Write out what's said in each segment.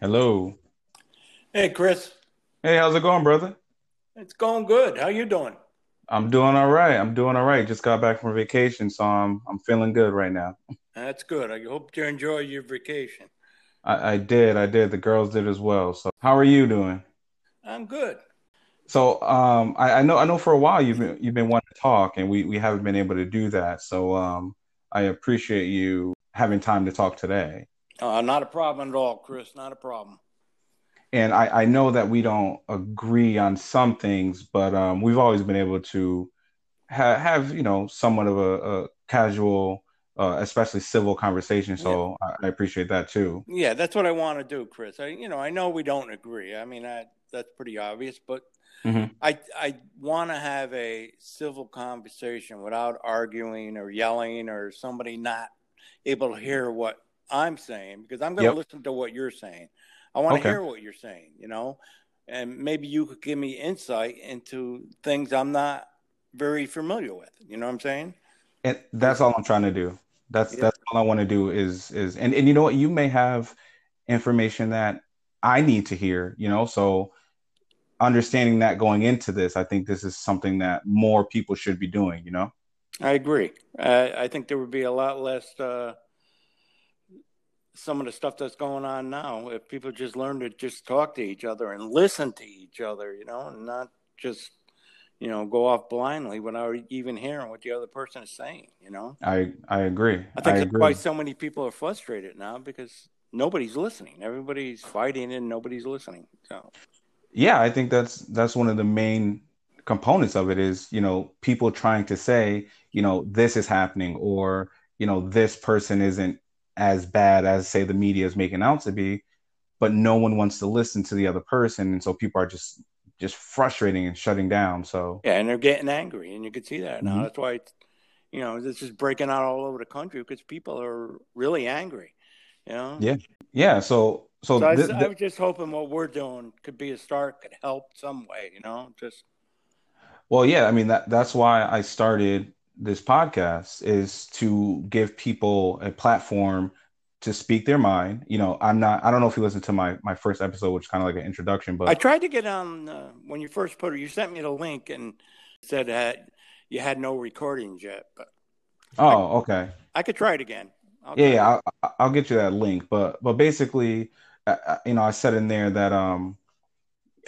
Hello. Hey, Chris. Hey, how's it going, brother? It's going good. How you doing? I'm doing all right. I'm doing all right. Just got back from vacation, so I'm I'm feeling good right now. That's good. I hope you enjoy your vacation. I, I did. I did. The girls did as well. So, how are you doing? I'm good. So, um, I, I know I know for a while you've been you've been wanting to talk, and we we haven't been able to do that. So, um, I appreciate you having time to talk today. Uh, not a problem at all, Chris. Not a problem. And I, I know that we don't agree on some things, but um, we've always been able to ha- have you know somewhat of a, a casual, uh, especially civil conversation. So yeah. I, I, appreciate that too. Yeah, that's what I want to do, Chris. I, you know, I know we don't agree. I mean, I, that's pretty obvious, but mm-hmm. I I want to have a civil conversation without arguing or yelling or somebody not able to hear what I'm saying because I'm going to yep. listen to what you're saying. I want to okay. hear what you're saying, you know, and maybe you could give me insight into things I'm not very familiar with. You know what I'm saying? And that's all I'm trying to do. That's yeah. that's all I want to do is is and and you know what you may have information that I need to hear, you know, so understanding that going into this, I think this is something that more people should be doing, you know? I agree. I, I think there would be a lot less uh, some of the stuff that's going on now if people just learn to just talk to each other and listen to each other you know and not just you know go off blindly without even hearing what the other person is saying you know i i agree i think I that's agree. why so many people are frustrated now because nobody's listening everybody's fighting and nobody's listening so yeah i think that's that's one of the main components of it is you know people trying to say you know this is happening or you know this person isn't as bad as say the media is making out to be but no one wants to listen to the other person. And so people are just just frustrating and shutting down. So yeah and they're getting angry and you can see that. Now mm-hmm. that's why it's, you know this is breaking out all over the country because people are really angry you know? Yeah. Yeah so so, so th- I, I was just hoping what we're doing could be a start could help some way you know just well yeah i mean that that's why i started this podcast is to give people a platform to speak their mind. You know, I'm not. I don't know if you listened to my my first episode, which is kind of like an introduction. But I tried to get on uh, when you first put it. You sent me the link and said that you had no recordings yet. But oh, I, okay. I could try it again. I'll yeah, yeah I'll, I'll, get you that link. But but basically, you know, I said in there that um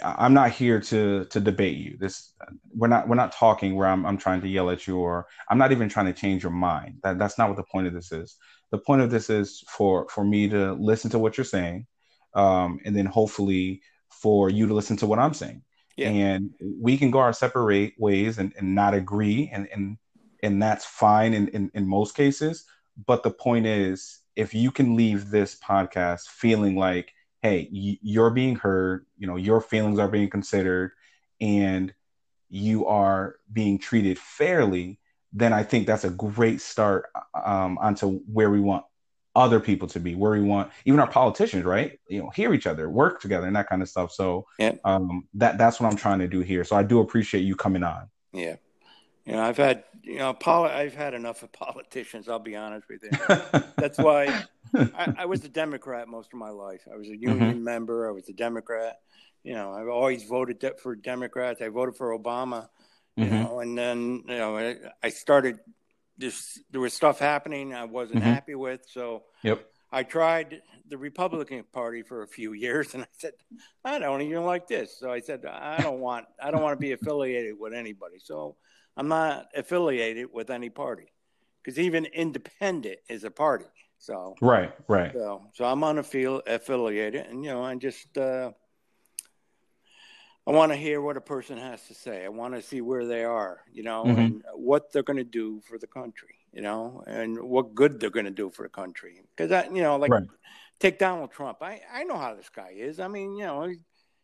I'm not here to to debate you. This we're not we're not talking where I'm I'm trying to yell at you or I'm not even trying to change your mind. That that's not what the point of this is. The point of this is for for me to listen to what you're saying, um, and then hopefully for you to listen to what I'm saying. Yeah. And we can go our separate ways and, and not agree, and and and that's fine in, in in most cases. But the point is, if you can leave this podcast feeling like hey, you're being heard, you know, your feelings are being considered, and you are being treated fairly, then I think that's a great start um, onto where we want other people to be, where we want even our politicians, right? You know, hear each other, work together, and that kind of stuff. So um, that that's what I'm trying to do here. So I do appreciate you coming on. Yeah, you know, I've had you know, poli- I've had enough of politicians. I'll be honest with you. That's why I, I, was a Democrat most of my life. I was a union mm-hmm. member. I was a Democrat. You know, I've always voted de- for Democrats. I voted for Obama. You mm-hmm. know, and then you know, I, I started. This there was stuff happening I wasn't mm-hmm. happy with, so yep. I tried the Republican Party for a few years, and I said, I don't even like this. So I said, I don't want, I don't want to be affiliated with anybody. So I'm not affiliated with any party because even independent is a party. So right, right. So, so I'm unaffiliated, and you know, I just uh, I want to hear what a person has to say. I want to see where they are, you know, mm-hmm. and what they're going to do for the country, you know, and what good they're going to do for the country. Because I, you know, like right. take Donald Trump. I I know how this guy is. I mean, you know,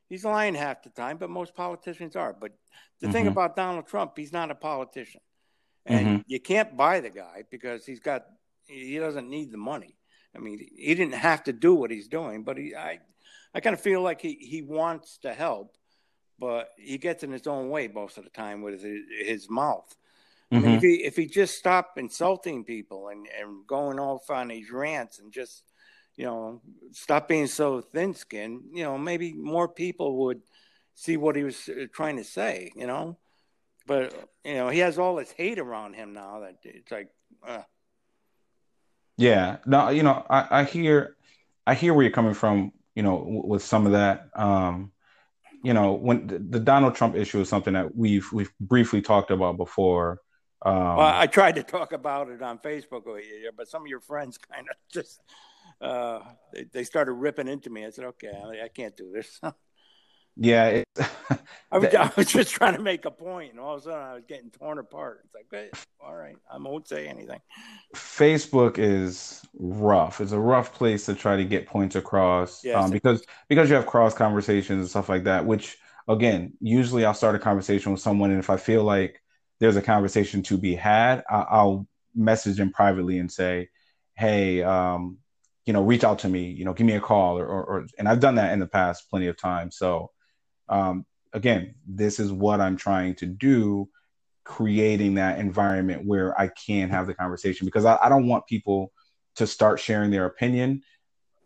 he's lying half the time, but most politicians are. But the mm-hmm. thing about Donald Trump, he's not a politician, and mm-hmm. you can't buy the guy because he's got he doesn't need the money. I mean, he didn't have to do what he's doing, but he I I kind of feel like he he wants to help, but he gets in his own way most of the time with his, his mouth. Mm-hmm. I mean, if he if he just stopped insulting people and, and going off on these rants and just you know stop being so thin skinned, you know, maybe more people would see what he was uh, trying to say. You know, but you know he has all this hate around him now that it's like. Uh. Yeah, no, you know, I, I hear, I hear where you're coming from. You know, with some of that. Um, you know, when the, the Donald Trump issue is something that we've we've briefly talked about before. Um, well, I tried to talk about it on Facebook, but some of your friends kind of just uh, they, they started ripping into me. I said, "Okay, I, I can't do this." Yeah, it, I, was, I, was, just trying to make a point, and all of a sudden I was getting torn apart. It's like, hey, all right, I won't say anything. Facebook is rough. It's a rough place to try to get points across yes, um, because because you have cross conversations and stuff like that. Which again, usually I'll start a conversation with someone, and if I feel like there's a conversation to be had, I, will message them privately and say, "Hey, um, you know, reach out to me. You know, give me a call." Or, or, or and I've done that in the past plenty of times. So um, again, this is what I'm trying to do, creating that environment where I can have the conversation because I, I don't want people to start sharing their opinion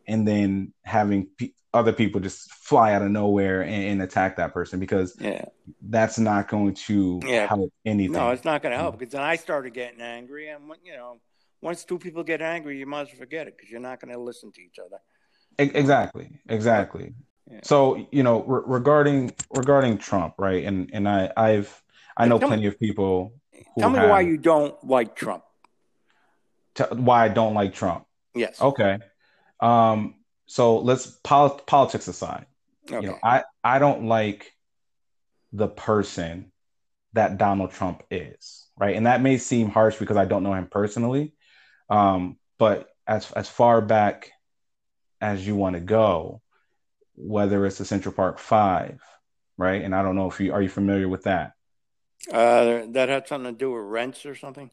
and then having p- other people just fly out of nowhere and, and attack that person because yeah. that's not going to yeah. help anything. No, it's not going to help because then I started getting angry, and you know, once two people get angry, you might as well forget it because you're not going to listen to each other. Exactly, exactly. So you know, re- regarding regarding Trump, right? And and I I've I know plenty me, of people. tell me have, why you don't like Trump. T- why I don't like Trump? Yes. Okay. Um. So let's pol- politics aside. Okay. You know, I I don't like the person that Donald Trump is, right? And that may seem harsh because I don't know him personally. Um, but as as far back as you want to go, whether it's the Central Park Five, right? And I don't know if you are you familiar with that. Uh, that had something to do with rents or something.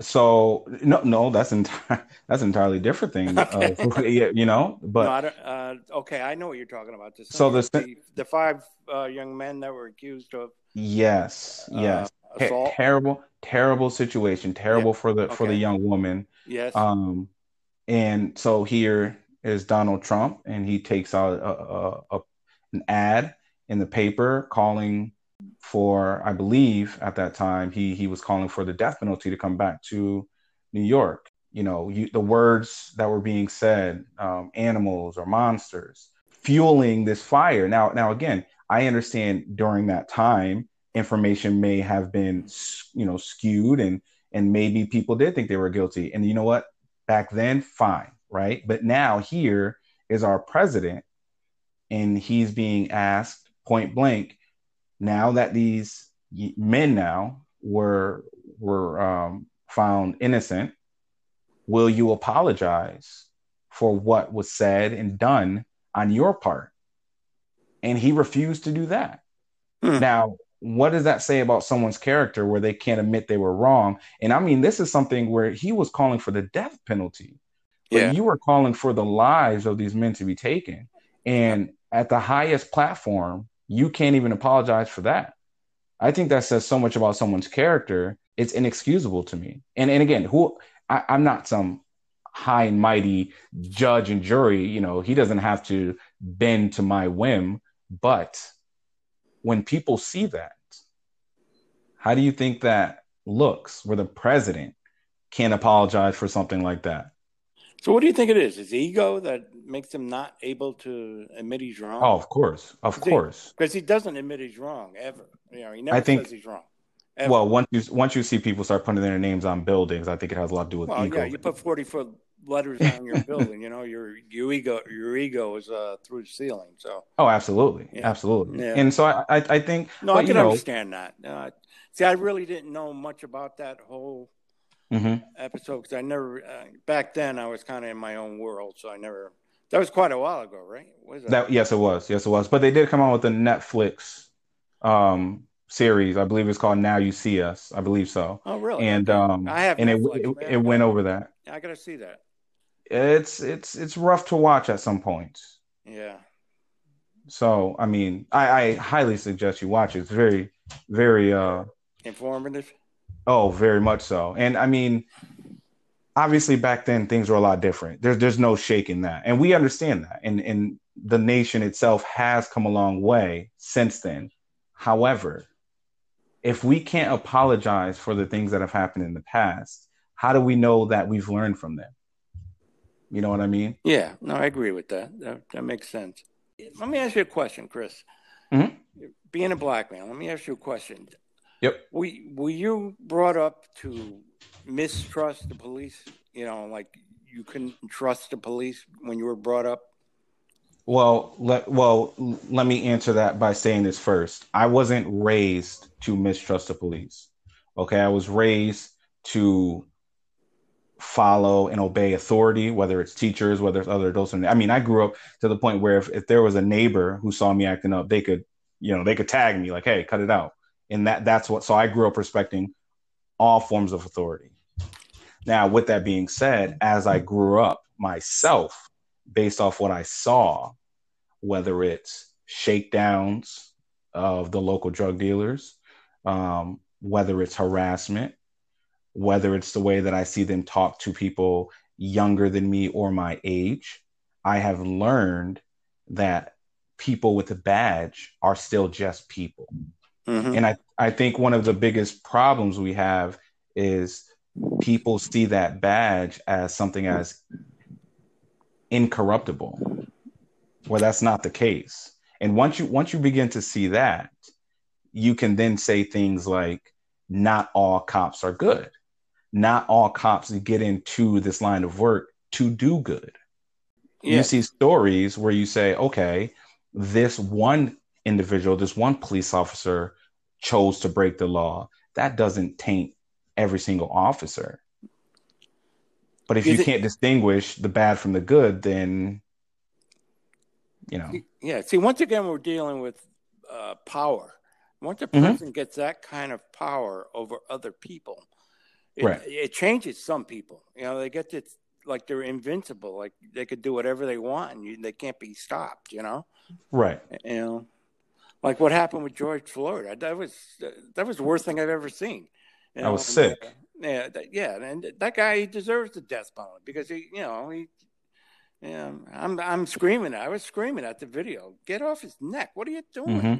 So no, no, that's entire that's entirely different thing. Okay. Uh, you know, but no, uh, okay, I know what you're talking about. The, so the, the, the five uh, young men that were accused of yes, uh, yes, Ter- terrible, terrible situation, terrible yeah. for the okay. for the young woman. Yes. Um, and so here is Donald Trump, and he takes out a, a, a, an ad in the paper calling for, I believe, at that time he he was calling for the death penalty to come back to New York. You know, you, the words that were being said, um, animals or monsters, fueling this fire. Now, now again, I understand during that time information may have been, you know, skewed and and maybe people did think they were guilty. And you know what? Back then, fine right? But now here is our president, and he's being asked point blank. Now that these men now were were um, found innocent, will you apologize for what was said and done on your part? And he refused to do that. Hmm. Now, what does that say about someone's character where they can't admit they were wrong? And I mean, this is something where he was calling for the death penalty. But yeah. you were calling for the lives of these men to be taken. And at the highest platform, you can't even apologize for that. I think that says so much about someone's character. It's inexcusable to me. And and again, who I, I'm not some high and mighty judge and jury. You know, he doesn't have to bend to my whim. But when people see that, how do you think that looks where the president can't apologize for something like that? So, what do you think it is? Is ego that makes him not able to admit he's wrong? Oh, of course, of course, because he, he, doesn't admit he's wrong ever. You know, he never I think, says he's wrong. Ever. Well, once you once you see people start putting their names on buildings, I think it has a lot to do with well, ego. yeah, you put forty foot letters on your building. You know, your your ego your ego is uh, through the ceiling. So. Oh, absolutely, yeah. absolutely. Yeah. And so I I, I think. No, I can know, understand that. Uh, see, I really didn't know much about that whole mm-hmm. episode because I never uh, back then I was kind of in my own world, so I never. That was quite a while ago, right? Was that? that yes, it was. Yes, it was. But they did come out with a Netflix um, series. I believe it's called Now You See Us. I believe so. Oh, really? And um, I have. And Netflix, it it, it went over that. I gotta see that. It's it's it's rough to watch at some points. Yeah. So I mean, I, I highly suggest you watch it. It's very, very uh informative. Oh, very much so. And I mean, obviously back then things were a lot different. There's there's no shaking that. And we understand that. And and the nation itself has come a long way since then. However, if we can't apologize for the things that have happened in the past, how do we know that we've learned from them? You know what I mean? Yeah, no, I agree with that. That, that makes sense. Let me ask you a question, Chris. Mm-hmm. Being a black man, let me ask you a question. Yep. Were, were you brought up to mistrust the police? You know, like you couldn't trust the police when you were brought up? Well, let well let me answer that by saying this first. I wasn't raised to mistrust the police. Okay, I was raised to follow and obey authority, whether it's teachers, whether it's other adults. I mean, I grew up to the point where if, if there was a neighbor who saw me acting up, they could, you know, they could tag me like, "Hey, cut it out." And that that's what. So I grew up respecting all forms of authority. Now, with that being said, as I grew up myself, based off what I saw, whether it's shakedowns of the local drug dealers, um, whether it's harassment, whether it's the way that I see them talk to people younger than me or my age, I have learned that people with a badge are still just people. Mm-hmm. And I, I think one of the biggest problems we have is people see that badge as something as incorruptible, Well, that's not the case. And once you once you begin to see that, you can then say things like, not all cops are good. Not all cops get into this line of work to do good. Yeah. You see stories where you say, okay, this one individual, this one police officer chose to break the law. That doesn't taint every single officer. But if Is you it, can't distinguish the bad from the good, then you know. Yeah. See, once again, we're dealing with uh, power. Once a mm-hmm. person mm-hmm. gets that kind of power over other people, it, right. it changes some people. You know, they get to like they're invincible, like they could do whatever they want, and you, they can't be stopped. You know. Right. You know, like what happened with George Floyd. That was that was the worst thing I've ever seen. You know, I was sick. Uh, yeah, that, yeah, and that guy he deserves the death penalty because he, you know, he. Yeah, I'm I'm screaming. I was screaming at the video. Get off his neck! What are you doing? Mm-hmm.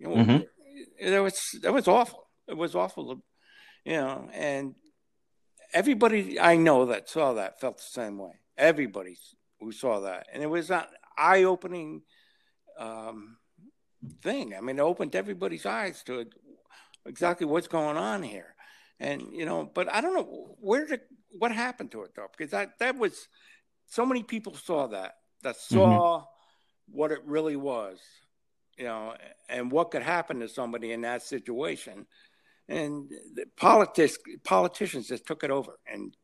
You know, mm-hmm. that was that was awful. It was awful. You know, and everybody I know that saw that felt the same way. Everybody who saw that, and it was an eye-opening um, thing. I mean, it opened everybody's eyes to exactly what's going on here. And you know but i don't know where did what happened to it though? Because that that was so many people saw that that saw mm-hmm. what it really was you know and what could happen to somebody in that situation. And the politics politicians just took it over and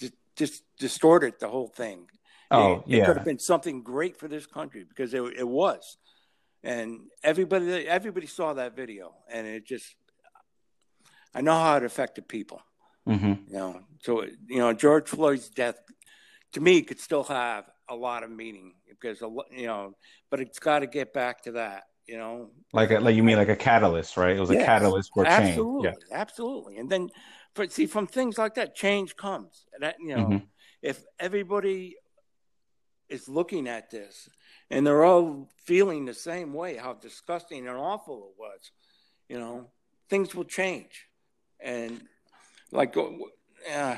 just, just distorted the whole thing. Oh it, yeah it could have been something great for this country because it, it was and everybody everybody saw that video and it just I know how it affected people. Mm-hmm. You know, so you know George Floyd's death to me could still have a lot of meaning because you know, but it's got to get back to that. You know, like a, like you mean like a catalyst, right? It was yes, a catalyst for change. Absolutely, yeah. absolutely. And then, but see, from things like that, change comes. And that you know, mm-hmm. if everybody is looking at this and they're all feeling the same way, how disgusting and awful it was, you know, things will change. And like uh,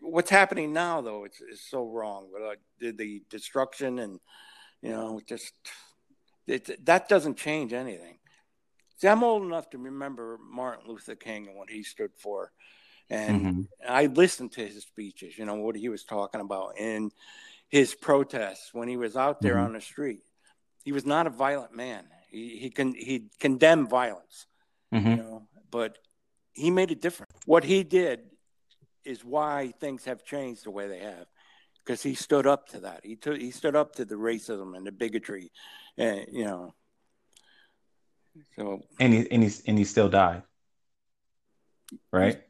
what's happening now though it's, it's so wrong with uh, the, the destruction and you know just it, that doesn't change anything. See i'm old enough to remember martin luther king and what he stood for. And mm-hmm. i listened to his speeches you know what he was talking about. In his protests when he was out there mm-hmm. on the street he was not a violent man he he can he condemned violence mm-hmm. you know but he made a difference. What he did is why things have changed the way they have, because he stood up to that. He took he stood up to the racism and the bigotry, and you know. So and he and he and he still died, right?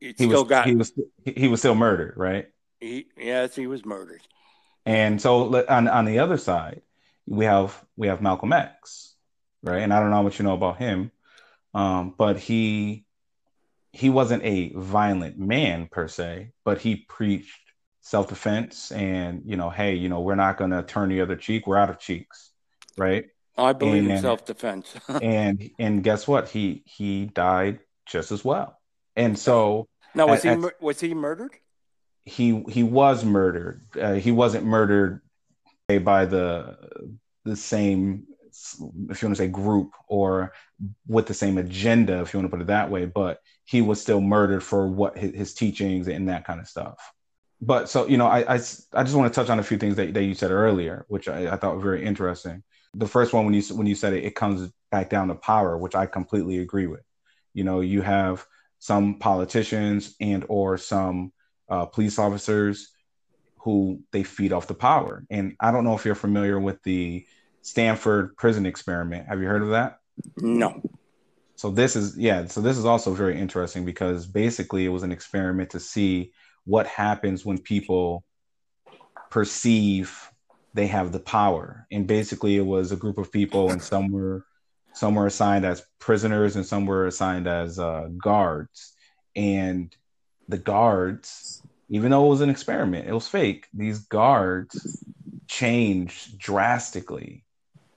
He, he still was, got he was he was still murdered, right? He yes, he was murdered. And so on on the other side, we have we have Malcolm X, right? And I don't know what you know about him, um, but he he wasn't a violent man per se, but he preached self defense and you know, hey, you know, we're not going to turn the other cheek. We're out of cheeks, right? I believe and, in self defense. and and guess what? He he died just as well. And so now was at, he was he murdered? He he was murdered. Uh, he wasn't murdered by the the same if you want to say group or with the same agenda if you want to put it that way but he was still murdered for what his, his teachings and that kind of stuff but so you know I, I, I just want to touch on a few things that, that you said earlier which I, I thought were very interesting the first one when you when you said it, it comes back down to power, which I completely agree with. You know, you have some politicians and or some uh, police officers who they feed off the power. And I don't know if you're familiar with the Stanford prison experiment. Have you heard of that? No. So this is yeah, so this is also very interesting because basically it was an experiment to see what happens when people perceive they have the power. And basically, it was a group of people, and some were some were assigned as prisoners, and some were assigned as uh, guards. And the guards, even though it was an experiment, it was fake. These guards changed drastically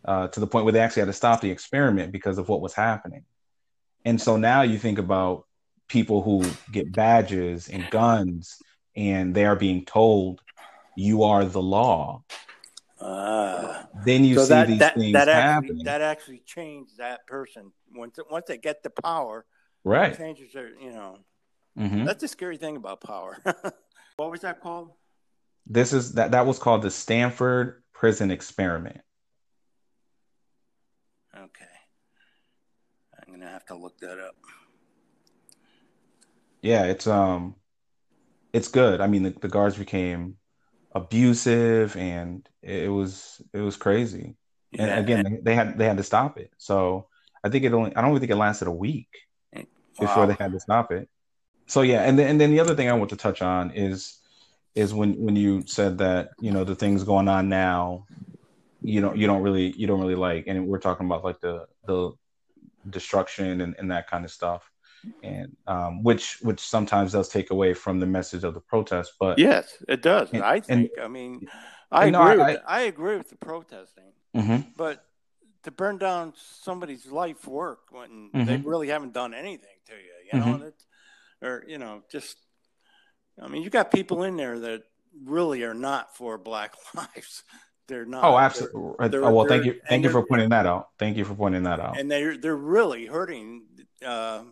uh, to the point where they actually had to stop the experiment because of what was happening. And so now you think about people who get badges and guns, and they are being told you are the law uh, then you so see that, these that, things that actually, happening. That actually changed that person once once they get the power. Right. Changes their, you know. Mm-hmm. That's the scary thing about power. what was that called? This is that that was called the Stanford Prison Experiment. Okay. I'm gonna have to look that up. Yeah, it's um, it's good. I mean, the, the guards became abusive and it was it was crazy. Yeah. And again, they had they had to stop it. So I think it only I don't even think it lasted a week wow. before they had to stop it. So yeah, and then and then the other thing I want to touch on is is when when you said that you know the things going on now, you know you don't really you don't really like, and we're talking about like the the destruction and, and that kind of stuff and um, which which sometimes does take away from the message of the protest. But yes, it does. And, I think. And, I mean, I agree. Know, with, I, I, agree with the protesting, mm-hmm. but to burn down somebody's life work when mm-hmm. they really haven't done anything to you, you know, mm-hmm. Or you know, just. I mean, you got people in there that really are not for Black lives. They're not. Oh, absolutely. They're, they're, oh, well, thank you. Thank you for pointing that out. Thank you for pointing that out. And they're they're really hurting uh,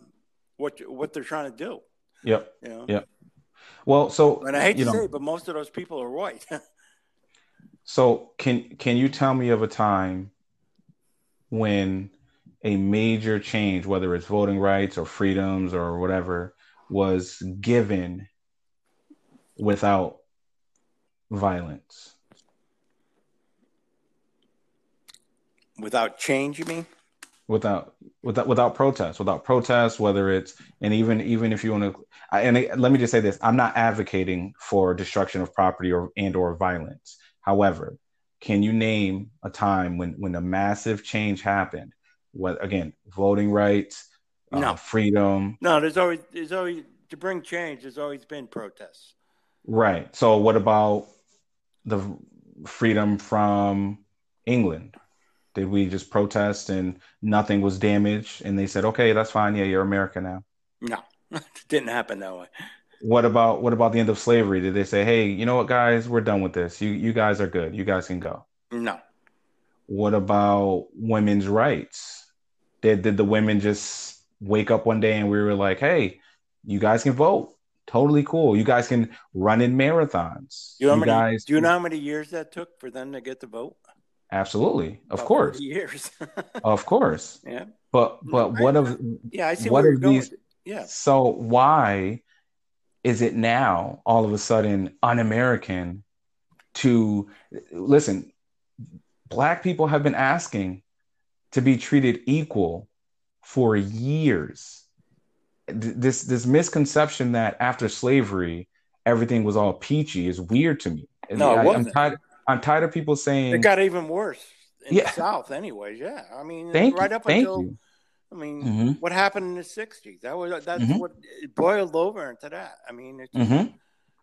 what what they're trying to do. Yep. You know? Yep. Well, so and I hate to know, say, it, but most of those people are white. so can can you tell me of a time when a major change, whether it's voting rights or freedoms or whatever, was given without violence? Without change, you mean? without without without protest without protest whether it's and even even if you want to and let me just say this i'm not advocating for destruction of property or and or violence however can you name a time when when a massive change happened what again voting rights uh, no. freedom no there's always there's always to bring change there's always been protests right so what about the freedom from england did we just protest and nothing was damaged? And they said, okay, that's fine. Yeah, you're America now. No, it didn't happen that way. What about what about the end of slavery? Did they say, hey, you know what, guys, we're done with this. You you guys are good. You guys can go. No. What about women's rights? Did did the women just wake up one day and we were like, hey, you guys can vote? Totally cool. You guys can run in marathons. You, know you many, guys. Do you know how many years that took for them to get the vote? Absolutely, of About course. Years. of course. Yeah. But but what of yeah I see what of these yeah. So why is it now all of a sudden un-American to listen? Black people have been asking to be treated equal for years. This this misconception that after slavery everything was all peachy is weird to me. No, I, wasn't. I'm tired. I'm tired of people saying it got even worse. in yeah. the South, anyways. Yeah, I mean, thank right up thank until. You. I mean, mm-hmm. what happened in the '60s? That was that's mm-hmm. what it boiled over into that. I mean, it's, mm-hmm.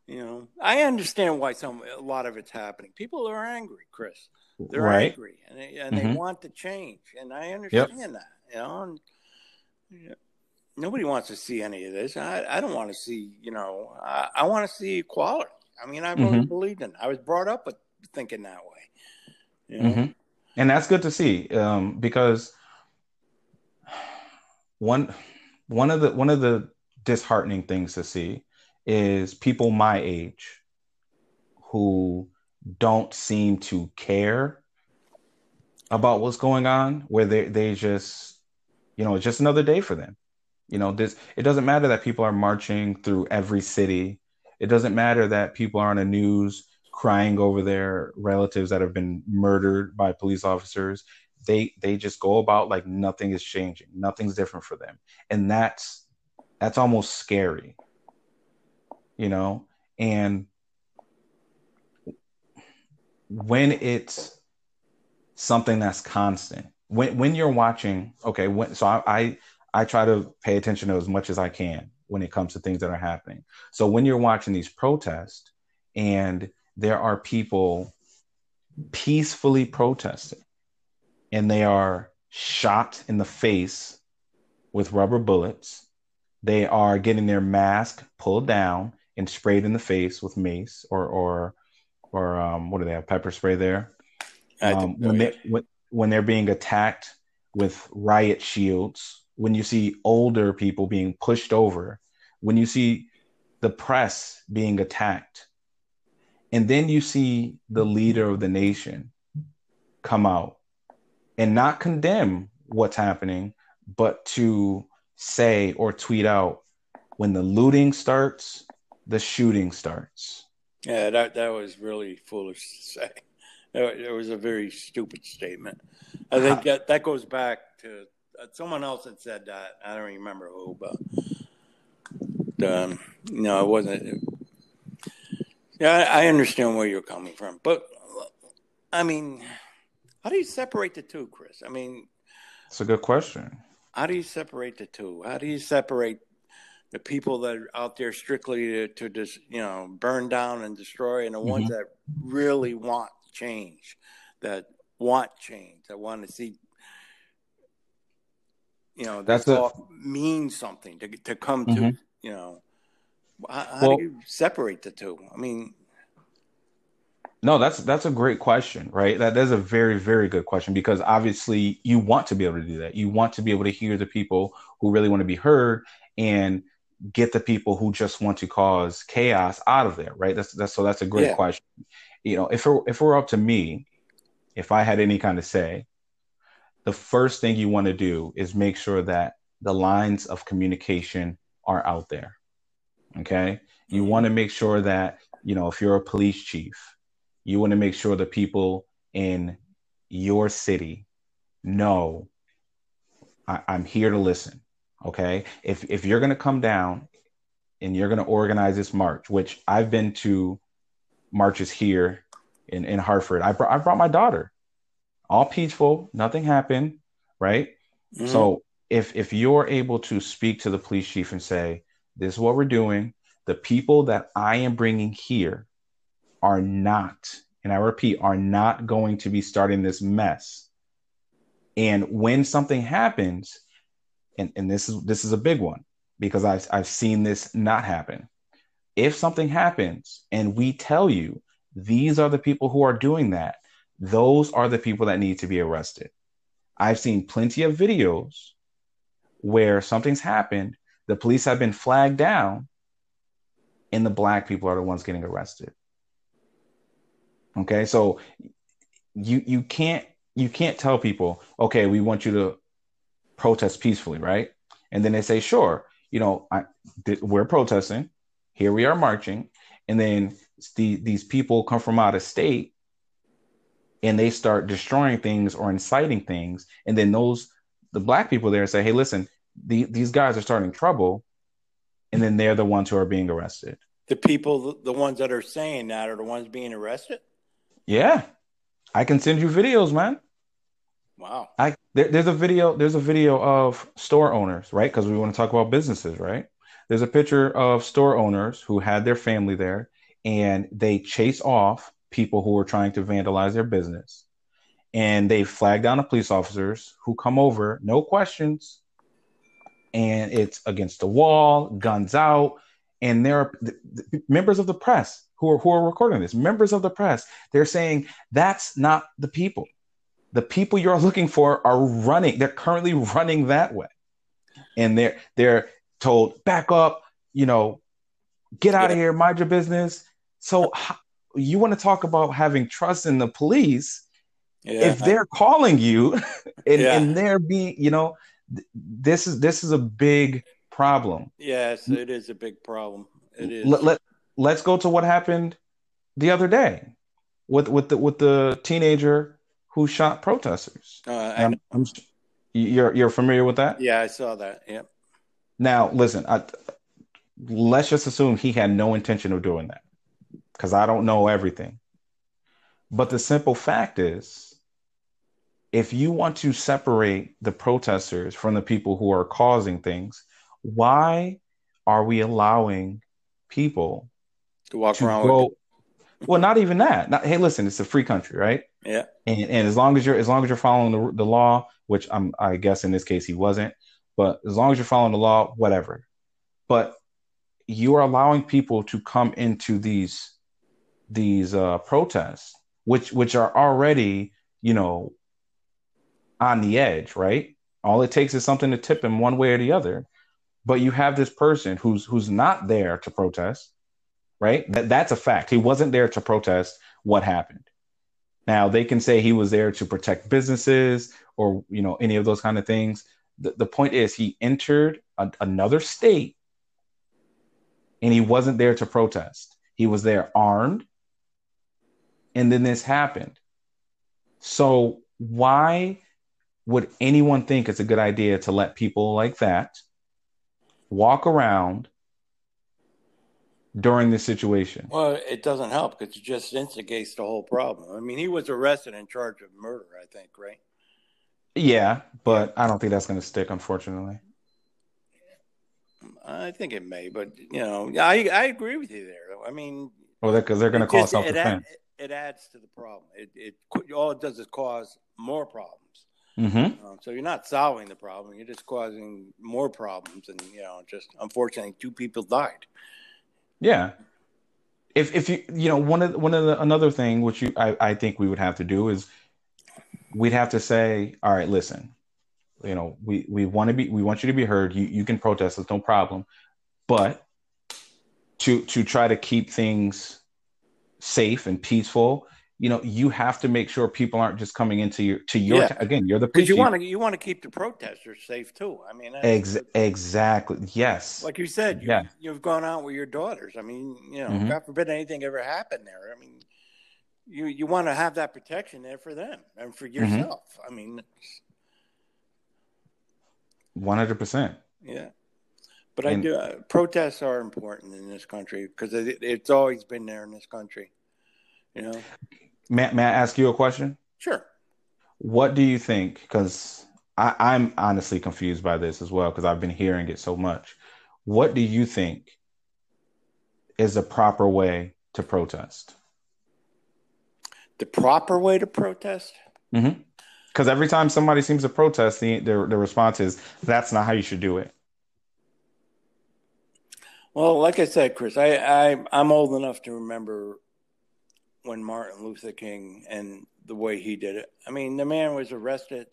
you know, I understand why some a lot of it's happening. People are angry, Chris. They're right. angry and they, and they mm-hmm. want to change, and I understand yep. that. You know, and, you know, nobody wants to see any of this. I, I don't want to see, you know, I, I want to see equality. I mean, I've always mm-hmm. believed in. It. I was brought up with thinking that way. You know? mm-hmm. And that's good to see um, because one one of the one of the disheartening things to see is people my age who don't seem to care about what's going on where they they just you know it's just another day for them. You know this it doesn't matter that people are marching through every city. It doesn't matter that people are on the news crying over their relatives that have been murdered by police officers. They they just go about like nothing is changing. Nothing's different for them. And that's that's almost scary you know? And when it's something that's constant when when you're watching okay when so I, I i try to pay attention to as much as i can when it comes to things that are happening so when you're watching these protests and there are people peacefully protesting and they are shot in the face with rubber bullets. They are getting their mask pulled down and sprayed in the face with mace or or or um, what do they have pepper spray there? Um, when they when, when they're being attacked with riot shields, when you see older people being pushed over, when you see the press being attacked, and then you see the leader of the nation come out and not condemn what's happening, but to say or tweet out when the looting starts, the shooting starts. Yeah, that that was really foolish to say. It was a very stupid statement. I think that that goes back to uh, someone else had said that. I don't remember who, but um, no, it wasn't. Yeah, I understand where you're coming from, but I mean, how do you separate the two, Chris? I mean, it's a good question. How do you separate the two? How do you separate the people that are out there strictly to, to just you know burn down and destroy, and the mm-hmm. ones that really want change, that want change, that want to see you know that's a, means something to to come mm-hmm. to you know how, how well, do you separate the two i mean no, that's that's a great question, right? That is a very very good question because obviously you want to be able to do that. You want to be able to hear the people who really want to be heard and get the people who just want to cause chaos out of there, right? That's that's so that's a great yeah. question. You know, if it, if it were up to me, if I had any kind of say, the first thing you want to do is make sure that the lines of communication are out there. Okay? You mm-hmm. want to make sure that, you know, if you're a police chief, you want to make sure the people in your city know I, am here to listen. Okay. If if you're gonna come down and you're gonna organize this march, which I've been to marches here in, in Hartford. I brought I brought my daughter. All peaceful, nothing happened, right? Mm-hmm. So if if you're able to speak to the police chief and say, this is what we're doing, the people that I am bringing here are not, and I repeat, are not going to be starting this mess. And when something happens, and, and this is this is a big one because I've I've seen this not happen. If something happens and we tell you these are the people who are doing that, those are the people that need to be arrested. I've seen plenty of videos where something's happened, the police have been flagged down, and the black people are the ones getting arrested. Okay, so you you can't you can't tell people, okay, we want you to protest peacefully, right? And then they say, sure, you know, I, th- we're protesting. Here we are marching, and then the, these people come from out of state, and they start destroying things or inciting things, and then those the black people there say, hey, listen, the, these guys are starting trouble, and then they're the ones who are being arrested. The people, the ones that are saying that, are the ones being arrested. Yeah, I can send you videos, man. Wow. I there, there's a video. There's a video of store owners, right? Because we want to talk about businesses, right? There's a picture of store owners who had their family there, and they chase off people who were trying to vandalize their business, and they flag down the police officers who come over, no questions, and it's against the wall, guns out, and there are the, the members of the press who are who are recording this. Members of the press, they're saying that's not the people the people you're looking for are running they're currently running that way. And they're they're told back up you know get out of here mind your business. So uh, you want to talk about having trust in the police yeah. if they're calling you and, yeah. and they're being you know th- this is this is a big problem. Yes it is a big problem. It is. let, let, let's go to what happened the other day with with the with the teenager who shot protesters. Uh, I'm, I'm, you're you're familiar with that? Yeah, I saw that. Yep. Now, listen, I, let's just assume he had no intention of doing that because I don't know everything. But the simple fact is, if you want to separate the protesters from the people who are causing things, why are we allowing people to walk to around? Go, well, not even that. Not, hey, listen, it's a free country, right? Yeah. And and as long as you're as long as you're following the, the law, which I'm I guess in this case he wasn't, but as long as you're following the law, whatever. But you are allowing people to come into these these uh, protests, which which are already you know on the edge, right? All it takes is something to tip him one way or the other. But you have this person who's who's not there to protest, right? That that's a fact. He wasn't there to protest what happened. Now they can say he was there to protect businesses or you know any of those kind of things. The, the point is he entered a, another state and he wasn't there to protest. He was there armed and then this happened. So why would anyone think it's a good idea to let people like that walk around during this situation? Well, it doesn't help because it just instigates the whole problem. I mean, he was arrested in charge of murder, I think, right? Yeah, but I don't think that's going to stick, unfortunately. I think it may, but you know, I I agree with you there. I mean, well, because they're going to call self defense. It, it, adds to the problem. It, it all it does is cause more problems. Mm-hmm. Um, so you're not solving the problem; you're just causing more problems, and you know, just unfortunately, two people died. Yeah. If if you you know one of one of the another thing which you I, I think we would have to do is we'd have to say, all right, listen, you know, we we want to be we want you to be heard. You you can protest, it's no problem. But to to try to keep things safe and peaceful, you know you have to make sure people aren't just coming into your to your yeah. again you're the because you want to you want to keep the protesters safe too i mean Ex- exactly yes like you said you, yeah. you've gone out with your daughters i mean you know mm-hmm. god forbid anything ever happened there i mean you you want to have that protection there for them and for mm-hmm. yourself mm-hmm. i mean 100% yeah but and, i do uh, protests are important in this country because it, it's always been there in this country you know May, may I ask you a question? Sure. What do you think? Because I'm honestly confused by this as well because I've been hearing it so much. What do you think is the proper way to protest? The proper way to protest? Mm-hmm. Because every time somebody seems to protest, the, the the response is that's not how you should do it. Well, like I said, Chris, I, I I'm old enough to remember when Martin Luther King and the way he did it. I mean, the man was arrested,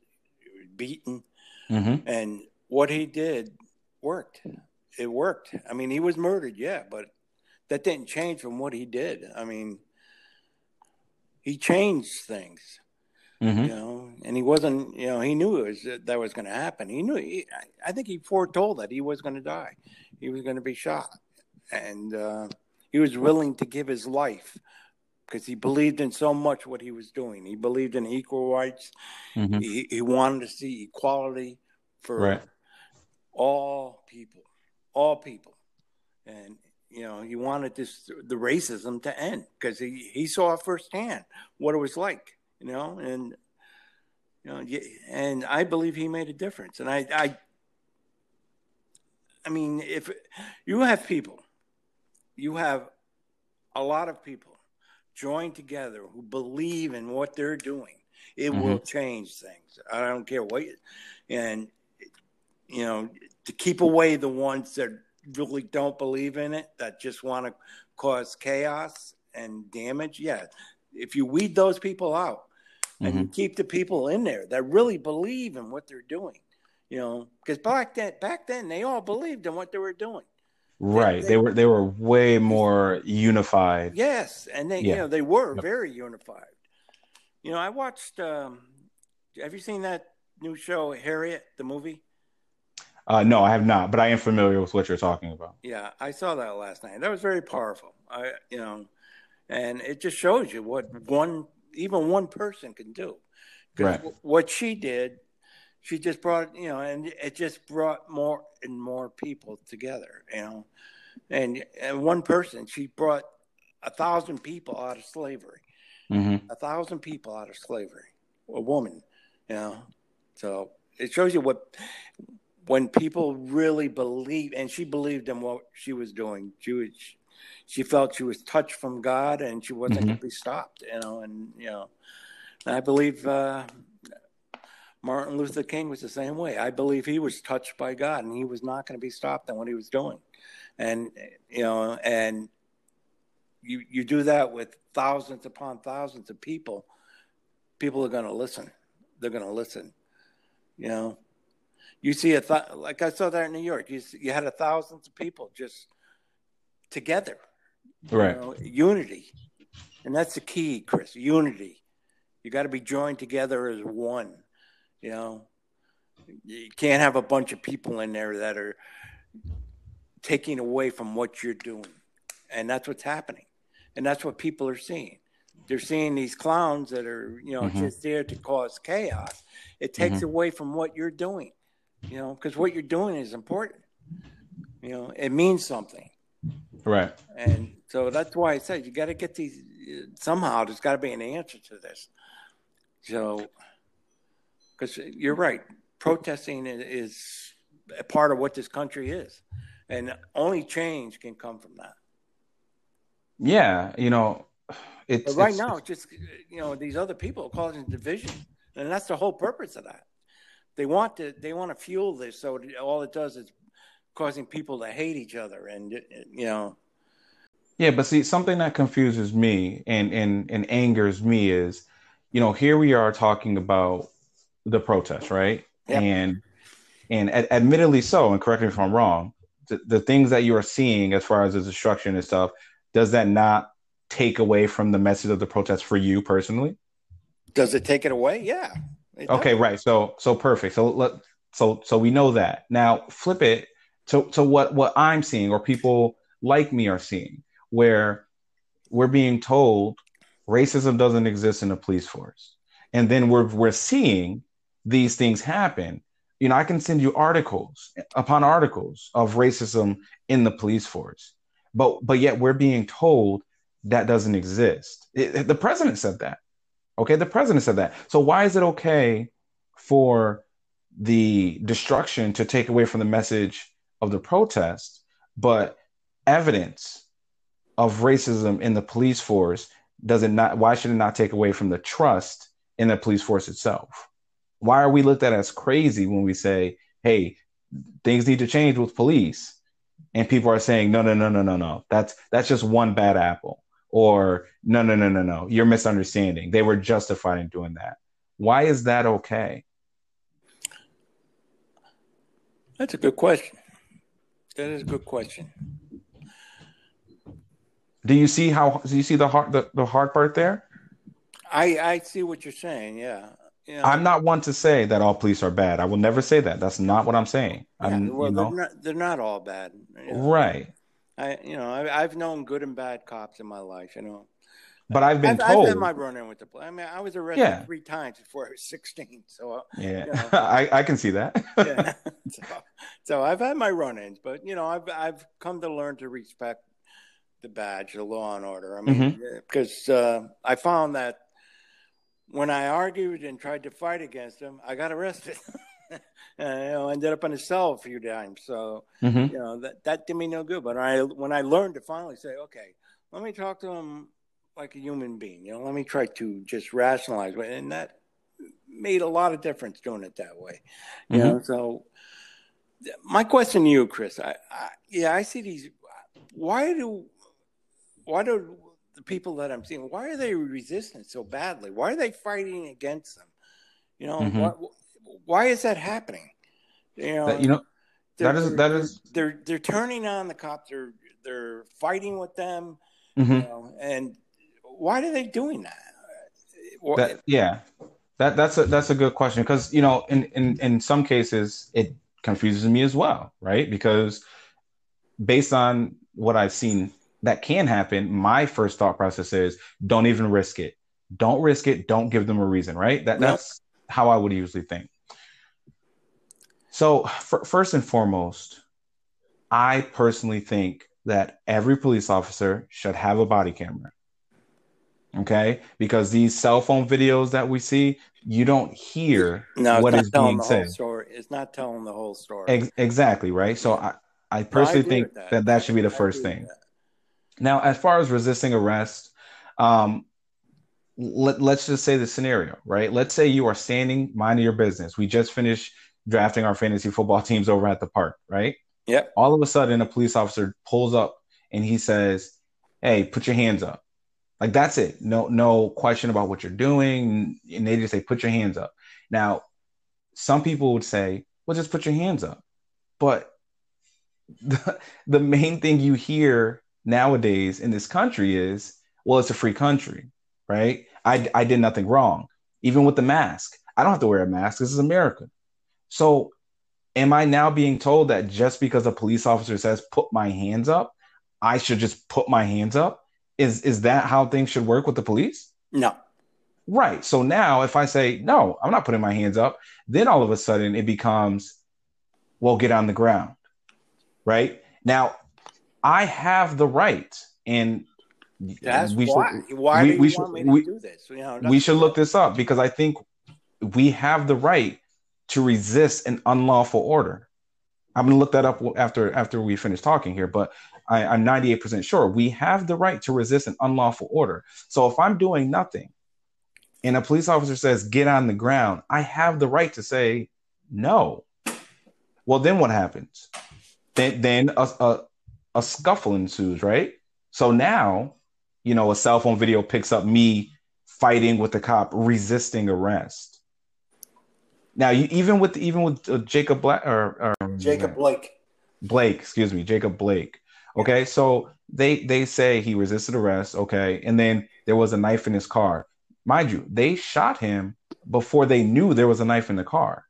beaten, mm-hmm. and what he did worked. It worked. I mean, he was murdered, yeah, but that didn't change from what he did. I mean, he changed things. Mm-hmm. You know, and he wasn't. You know, he knew it was that was going to happen. He knew. He, I think he foretold that he was going to die. He was going to be shot, and uh, he was willing to give his life because he believed in so much what he was doing. He believed in equal rights. Mm-hmm. He, he wanted to see equality for right. all people, all people, and you know he wanted this the racism to end because he he saw firsthand what it was like, you know, and You know, and I believe he made a difference. And I, I, I mean, if you have people, you have a lot of people join together who believe in what they're doing, it mm-hmm. will change things. I don't care what, you, and you know, to keep away the ones that really don't believe in it, that just want to cause chaos and damage. Yeah, if you weed those people out and mm-hmm. keep the people in there that really believe in what they're doing, you know, because back then, back then they all believed in what they were doing. Right. They, they, were they were way more unified. Yes, and they yeah. you know they were yep. very unified. You know, I watched. Um, have you seen that new show Harriet, the movie? Uh, no, I have not, but I am familiar with what you're talking about. Yeah, I saw that last night. That was very powerful. I, you know, and it just shows you what one, even one person can do. Right. What she did, she just brought, you know, and it just brought more and more people together. You know, and and one person, she brought a thousand people out of slavery. Mm-hmm. A thousand people out of slavery. A woman, you know. So it shows you what when people really believe, and she believed in what she was doing. She was, she felt she was touched from God, and she wasn't mm-hmm. going to be stopped. You know, and you know, and I believe uh, Martin Luther King was the same way. I believe he was touched by God, and he was not going to be stopped in what he was doing. And you know, and you you do that with thousands upon thousands of people. People are going to listen. They're going to listen. You know, you see a th- like I saw that in New York. You you had a thousands of people just together, right? You know, unity, and that's the key, Chris. Unity. You got to be joined together as one. You know, you can't have a bunch of people in there that are taking away from what you're doing, and that's what's happening, and that's what people are seeing. They're seeing these clowns that are, you know, mm-hmm. just there to cause chaos. It takes mm-hmm. away from what you're doing you know, because what you're doing is important. You know, it means something. Right. And so that's why I said you got to get these somehow. There's got to be an answer to this. So, because you're right, protesting is a part of what this country is, and only change can come from that. Yeah, you know, it's but right it's, now, it's just you know, these other people are causing division, and that's the whole purpose of that. They want to they want to fuel this so all it does is causing people to hate each other and you know. Yeah but see something that confuses me and and and angers me is you know here we are talking about the protest right yep. and and ad- admittedly so and correct me if i'm wrong the, the things that you are seeing as far as the destruction and stuff does that not take away from the message of the protest for you personally does it take it away yeah okay, right. So so perfect. So let so so we know that. Now flip it to to what what I'm seeing or people like me are seeing, where we're being told racism doesn't exist in the police force, and then we're we're seeing these things happen. You know, I can send you articles upon articles of racism in the police force, but but yet we're being told that doesn't exist. It, the president said that. Okay, the president said that. So why is it okay for the destruction to take away from the message of the protest, but evidence of racism in the police force does it not why should it not take away from the trust in the police force itself? Why are we looked at as crazy when we say, hey, things need to change with police? And people are saying, no, no, no, no, no, no. That's that's just one bad apple or no, no, no, no, no, you're misunderstanding. They were justified in doing that. Why is that okay? That's a good question. That is a good question. Do you see how? Do you see the hard the, the hard part there? I I see what you're saying. Yeah. You know, I'm not one to say that all police are bad. I will never say that. That's not what I'm saying. Yeah, I'm, well, you know? they're, not, they're not all bad. You know? Right. I, you know, I, have known good and bad cops in my life. You know, but I've been I've, told. I've had my run in with the. Police. I mean, I was arrested yeah. three times before I was sixteen. So uh, yeah, you know, I, I can see that. yeah. So, so I've had my run-ins, but you know, I've I've come to learn to respect the badge, the law and order. I mean, mm-hmm. because uh, I found that when I argued and tried to fight against him, I got arrested. and, you know, ended up in a cell a few times. So mm-hmm. you know that that did me no good. But I when I learned to finally say, okay, let me talk to him like a human being. You know, let me try to just rationalize it, and that made a lot of difference doing it that way. You mm-hmm. know, so my question to you, Chris, I, I yeah, I see these. Why do why do the people that I'm seeing why are they resisting so badly? Why are they fighting against them? You know, mm-hmm. why, why is that happening? You know, that, you know that is that is they're they're turning on the cops. They're they're fighting with them. Mm-hmm. You know, and why are they doing that? that yeah, that that's a that's a good question because you know in in in some cases it confuses me as well, right? Because based on what I've seen that can happen, my first thought process is don't even risk it. Don't risk it. Don't give them a reason, right? That that's how I would usually think. So, f- first and foremost, I personally think that every police officer should have a body camera. Okay, because these cell phone videos that we see, you don't hear no, what is being said. It's not telling the whole story. Ex- exactly right. So I, I personally no, I think that. that. that should be the first thing. Now, as far as resisting arrest, um, let, let's just say the scenario, right? Let's say you are standing, minding your business. We just finished drafting our fantasy football teams over at the park, right? Yeah. All of a sudden, a police officer pulls up and he says, "Hey, put your hands up." Like that's it. No, no question about what you're doing, and they just say, "Put your hands up." Now, some people would say, "Well, just put your hands up," but the, the main thing you hear nowadays in this country is, "Well, it's a free country, right? I I did nothing wrong." Even with the mask, I don't have to wear a mask. This is America. So, am I now being told that just because a police officer says put my hands up, I should just put my hands up? Is is that how things should work with the police? No. Right. So now if I say no, I'm not putting my hands up, then all of a sudden it becomes well get on the ground. Right? Now I have the right and that's we why. Should, why we, do you we want should, me to we, do this? You know, we should look this up because I think we have the right to resist an unlawful order. I'm going to look that up after after we finish talking here, but I, I'm 98% sure we have the right to resist an unlawful order. So if I'm doing nothing and a police officer says, get on the ground, I have the right to say no. Well, then what happens? Then, then a, a, a scuffle ensues, right? So now, you know, a cell phone video picks up me fighting with the cop, resisting arrest. Now, you even with even with uh, Jacob Black or, or Jacob Blake, Blake, excuse me, Jacob Blake. Okay, so they they say he resisted arrest. Okay, and then there was a knife in his car. Mind you, they shot him before they knew there was a knife in the car.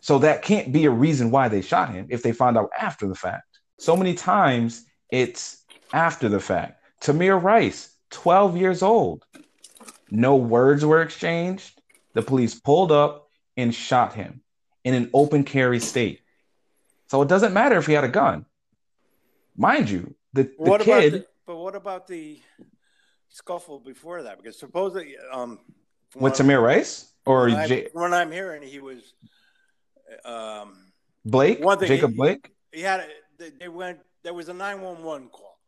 So that can't be a reason why they shot him if they found out after the fact. So many times it's after the fact. Tamir Rice, 12 years old. No words were exchanged. The police pulled up, and shot him in an open carry state. So it doesn't matter if he had a gun. Mind you, the, the what kid. The, but what about the scuffle before that? Because supposedly. Um, with Tamir Rice? Or when, J- I, when I'm hearing he was. Um, Blake? One thing Jacob he, Blake? He had. A, they, they went. There was a 911 call.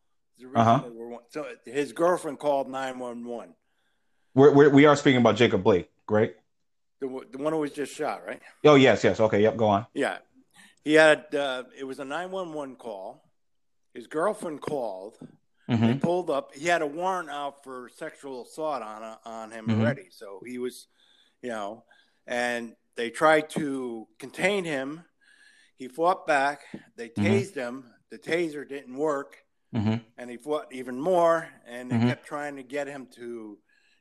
Uh-huh. Were, so his girlfriend called 911. We're, we're, speaking about Jacob Blake, right? The, the one who was just shot, right? Oh yes, yes. Okay, yep. Go on. Yeah, he had. Uh, it was a nine one one call. His girlfriend called. Mm-hmm. They pulled up. He had a warrant out for sexual assault on on him mm-hmm. already, so he was, you know, and they tried to contain him. He fought back. They mm-hmm. tased mm-hmm. him. The taser didn't work, mm-hmm. and he fought even more. And they mm-hmm. kept trying to get him to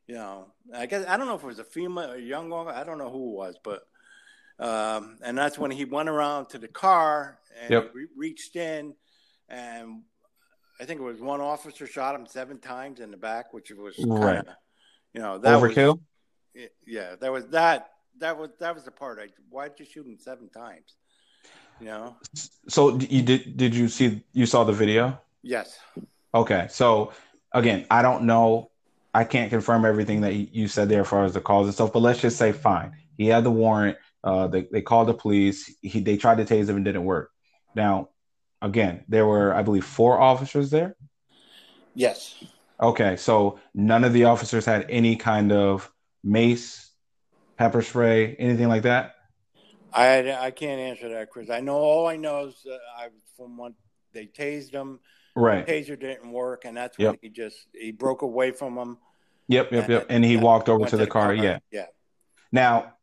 you know, I guess I don't know if it was a female or a young woman. I don't know who it was, but um, and that's when he went around to the car and yep. re- reached in, and I think it was one officer shot him seven times in the back, which was right. Kinda, you know, that overkill. Was, yeah, that was that. That was that was the part. I, why did you shoot him seven times? You know. So you did? Did you see? You saw the video? Yes. Okay, so again, I don't know I can't confirm everything that you said there as far as the calls and stuff, but let's just say fine. He had the warrant. Uh, they, they called the police. He, they tried to tase him and didn't work. Now, again, there were, I believe, four officers there. Yes. Okay, so none of the officers had any kind of mace, pepper spray, anything like that. I I can't answer that, Chris. I know all I know is uh, I from when they tased him. Right. The taser didn't work, and that's when yep. he just he broke away from them. Yep, yep, and, yep. And he walked over to the, to the car. car. Yeah. Yeah. Now,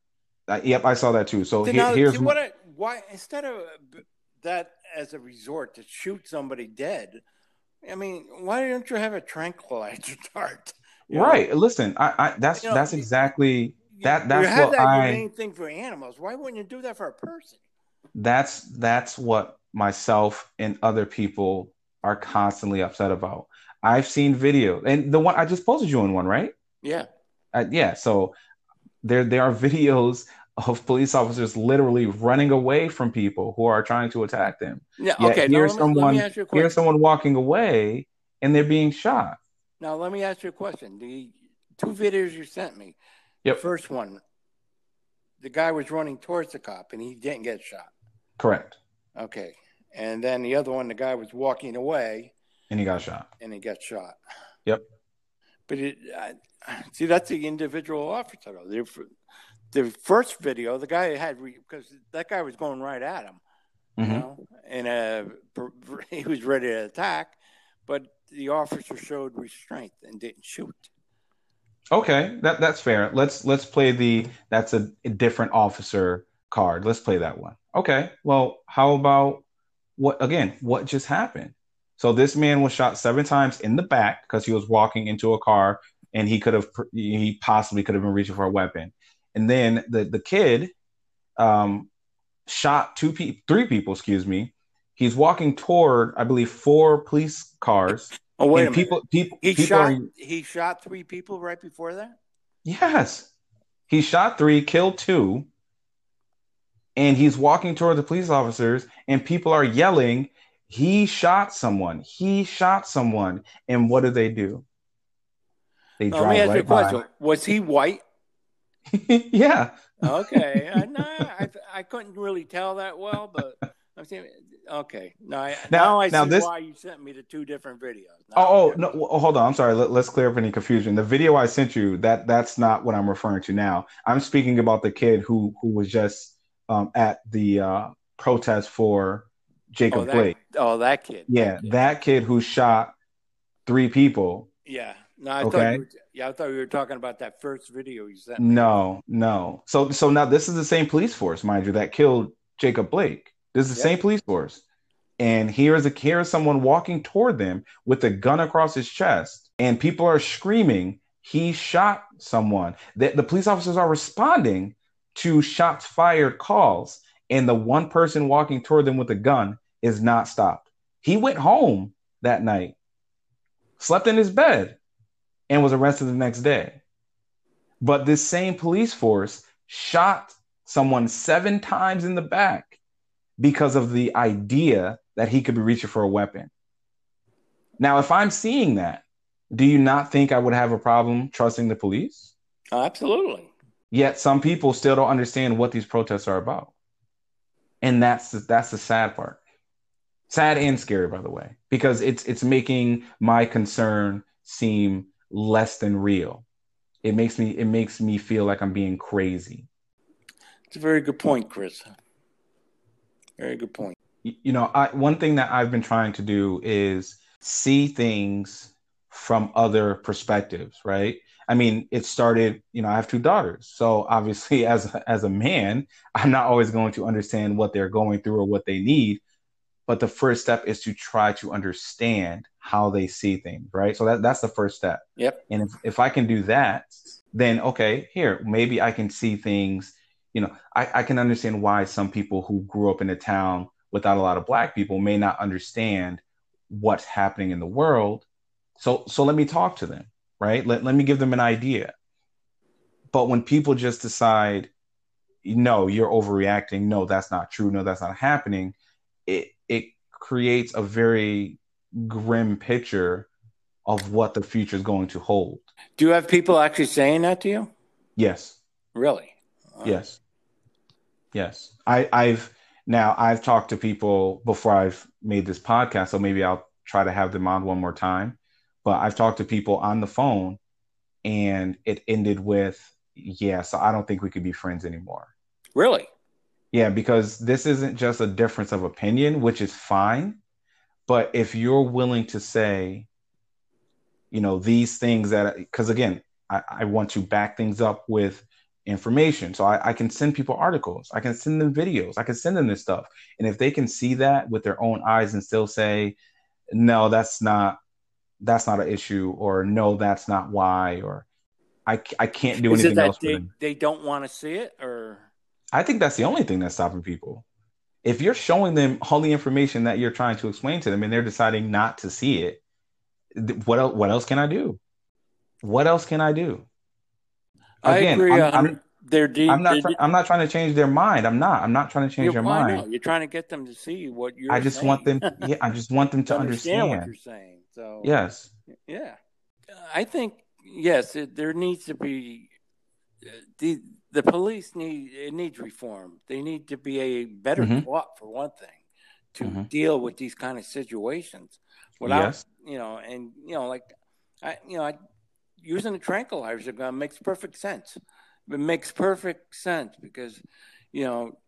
uh, yep, I saw that too. So, so he, now, here's what I, why instead of that as a resort to shoot somebody dead. I mean, why don't you have a tranquilizer dart? Right. Know? Listen, I, I that's you know, that's exactly that that's you have what that I main thing for animals. Why wouldn't you do that for a person? That's that's what myself and other people are constantly upset about. I've seen video, and the one I just posted you in one, right? Yeah, uh, yeah. So there there are videos of police officers literally running away from people who are trying to attack them. Yeah. Yet okay. Here's someone. Here's someone walking away, and they're being shot. Now let me ask you a question. The two videos you sent me. Yep. The first one, the guy was running towards the cop, and he didn't get shot. Correct. Okay. And then the other one, the guy was walking away, and he got shot. And he got shot. Yep. But it, I, see, that's the individual officer. The, the first video, the guy had because that guy was going right at him, mm-hmm. you know, and uh, he was ready to attack, but the officer showed restraint and didn't shoot. Okay, that that's fair. Let's let's play the that's a, different officer card. Let's play that one. Okay. Well, how about what again? What just happened? So this man was shot seven times in the back because he was walking into a car and he could have he possibly could have been reaching for a weapon. And then the the kid um, shot two people, three people, excuse me. He's walking toward, I believe, four police cars. Oh wait a people, minute! People, he people shot. Are, he shot three people right before that. Yes, he shot three, killed two, and he's walking toward the police officers, and people are yelling, "He shot someone! He shot someone!" And what do they do? They drive Let me ask right you a question: Was he white? yeah. Okay. No, I, I couldn't really tell that well, but I'm saying okay. No, I, now, now I now see this... why you sent me the two different videos. Now oh, oh no, well, hold on. I'm sorry. Let, us clear up any confusion. The video I sent you that that's not what I'm referring to now. I'm speaking about the kid who who was just um, at the uh, protest for Jacob oh, that, Blake. Oh, that kid. Yeah, that kid. that kid who shot three people. Yeah. No, I okay. thought were, yeah, I thought you were talking about that first video you sent. Me. No, no. So so now this is the same police force, mind you, that killed Jacob Blake. This is the same police force. And here is a here is someone walking toward them with a gun across his chest, and people are screaming, he shot someone. The, the police officers are responding to shots fired calls, and the one person walking toward them with a gun is not stopped. He went home that night, slept in his bed, and was arrested the next day. But this same police force shot someone seven times in the back because of the idea that he could be reaching for a weapon. Now, if I'm seeing that, do you not think I would have a problem trusting the police? Absolutely. Yet some people still don't understand what these protests are about. And that's the, that's the sad part. Sad and scary, by the way, because it's it's making my concern seem less than real. It makes me it makes me feel like I'm being crazy. It's a very good point, Chris. Very good point. You know, I, one thing that I've been trying to do is see things from other perspectives, right? I mean, it started, you know, I have two daughters. So obviously as as a man, I'm not always going to understand what they're going through or what they need, but the first step is to try to understand how they see things, right? So that, that's the first step. Yep. And if, if I can do that, then okay, here, maybe I can see things, you know, I, I can understand why some people who grew up in a town without a lot of black people may not understand what's happening in the world. So so let me talk to them, right? Let, let me give them an idea. But when people just decide, no, you're overreacting, no, that's not true, no, that's not happening, it it creates a very grim picture of what the future is going to hold. Do you have people actually saying that to you? Yes. Really? Yes. Yes. I, I've now I've talked to people before I've made this podcast, so maybe I'll try to have them on one more time. But I've talked to people on the phone and it ended with, yeah, so I don't think we could be friends anymore. Really? Yeah, because this isn't just a difference of opinion, which is fine. But if you're willing to say, you know, these things that, because again, I, I, want to back things up with information. So I, I can send people articles, I can send them videos, I can send them this stuff. And if they can see that with their own eyes and still say, no, that's not that's not an issue, or no, that's not why, or I, I can't do Is anything else. They, they don't want to see it, or I think that's the only thing that's stopping people. If you're showing them all the information that you're trying to explain to them, and they're deciding not to see it, what else? What else can I do? What else can I do? Again, I agree. I'm, I'm, they're deep, I'm not. I'm not trying to change their mind. I'm not. I'm not trying to change their mind. You're trying to get them to see what you're. I just saying. want them. Yeah, I just want them to, understand, understand, what you're saying. So yes, yeah, I think yes, it, there needs to be the the police need it needs reform. They need to be a better mm-hmm. for one thing to mm-hmm. deal with these kind of situations without yes. you know and you know like I you know I using a tranquilizer gun makes perfect sense. It makes perfect sense because you know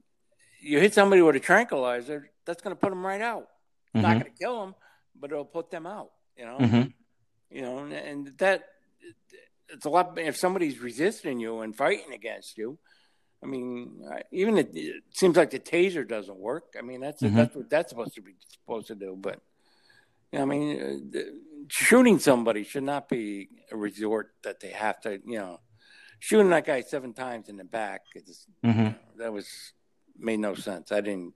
you hit somebody with a tranquilizer, that's going to put them right out. Mm-hmm. not going to kill them, but it'll put them out. You know, mm-hmm. you know, and that it's a lot. If somebody's resisting you and fighting against you, I mean, even it, it seems like the taser doesn't work. I mean, that's mm-hmm. that's what that's supposed to be supposed to do. But you know, I mean, uh, shooting somebody should not be a resort that they have to. You know, shooting that guy seven times in the back. Mm-hmm. You know, that was made no sense. I didn't.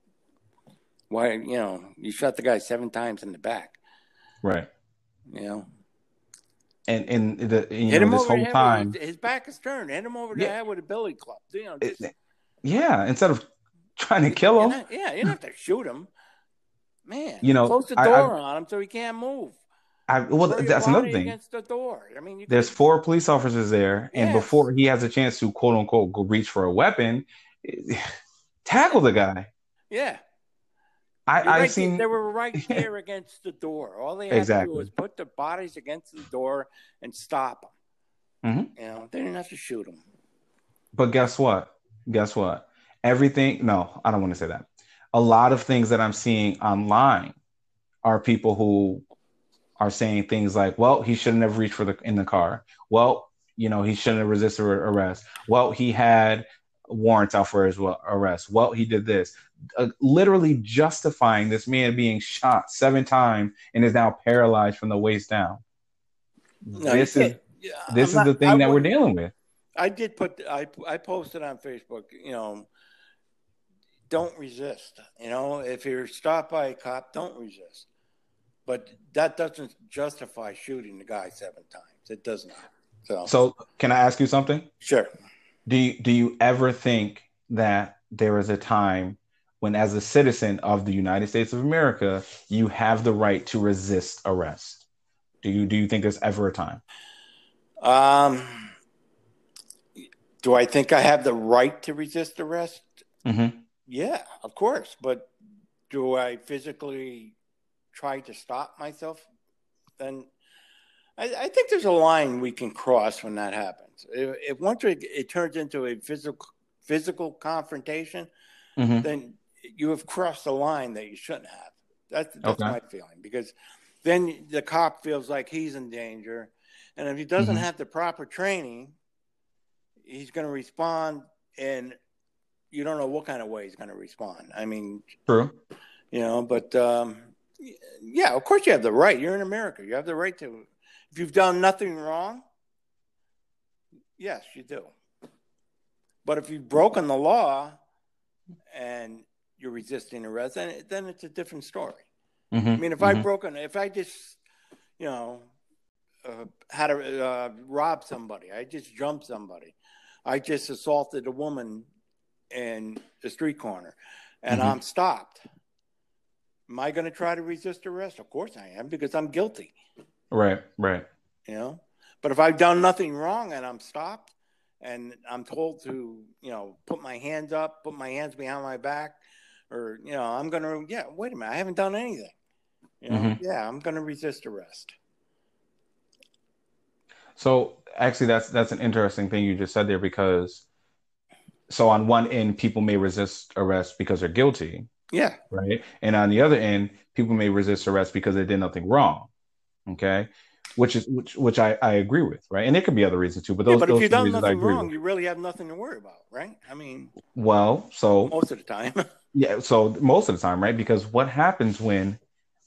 Why you know you shot the guy seven times in the back. Right. You know. And and the you hit know, him this whole time with, his back is turned. Hit him over the yeah. head with a billy club. You know, just, it, yeah, instead of trying to kill him. Not, yeah, you don't have to shoot him. Man, you know, close the door I, on him so he can't move. I, well, Throw that's another thing. Against the door. I mean, there's four police officers there, yes. and before he has a chance to quote unquote go reach for a weapon, tackle the guy. Yeah, I, I've right seen they were right there against the door. All they had exactly. to do was put their bodies against the door and stop them. Mm-hmm. You know, they didn't have to shoot them. But guess what? Guess what? Everything. No, I don't want to say that. A lot of things that I'm seeing online are people who are saying things like, "Well, he shouldn't have reached for the in the car." Well, you know, he shouldn't have resisted arrest. Well, he had warrants out for his arrest. Well, he did this uh, literally justifying this man being shot seven times and is now paralyzed from the waist down. No, this is yeah, this I'm is not, the thing I that we're dealing with. I did put I I posted on Facebook, you know, don't resist. You know, if you're stopped by a cop, don't resist. But that doesn't justify shooting the guy seven times. It does not. So, so can I ask you something? Sure. Do you, do you ever think that there is a time when as a citizen of the United States of America, you have the right to resist arrest? Do you do you think there's ever a time? Um, do I think I have the right to resist arrest? Mm-hmm. Yeah, of course. But do I physically try to stop myself? Then I, I think there's a line we can cross when that happens. If, if once it, it, turns into a physical physical confrontation, mm-hmm. then you have crossed a line that you shouldn't have. That's that's okay. my feeling because then the cop feels like he's in danger, and if he doesn't mm-hmm. have the proper training, he's going to respond, and you don't know what kind of way he's going to respond. I mean, true, you know, but um, yeah, of course you have the right. You're in America. You have the right to. If you've done nothing wrong, yes, you do. But if you've broken the law and you're resisting arrest, then then it's a different story. Mm-hmm. I mean, if mm-hmm. I broken, if I just, you know, uh, had to uh, rob somebody, I just jumped somebody, I just assaulted a woman in the street corner, and mm-hmm. I'm stopped. Am I going to try to resist arrest? Of course I am because I'm guilty. Right, right. You know, but if I've done nothing wrong and I'm stopped and I'm told to, you know, put my hands up, put my hands behind my back, or you know, I'm gonna, yeah, wait a minute, I haven't done anything. You know, mm-hmm. yeah, I'm gonna resist arrest. So actually, that's that's an interesting thing you just said there because, so on one end, people may resist arrest because they're guilty. Yeah. Right. And on the other end, people may resist arrest because they did nothing wrong. Okay which is which which I, I agree with, right? And there could be other reasons too, but those. Yeah, but those if you've done nothing wrong, with. you really have nothing to worry about, right? I mean, well, so most of the time, yeah. So most of the time, right? Because what happens when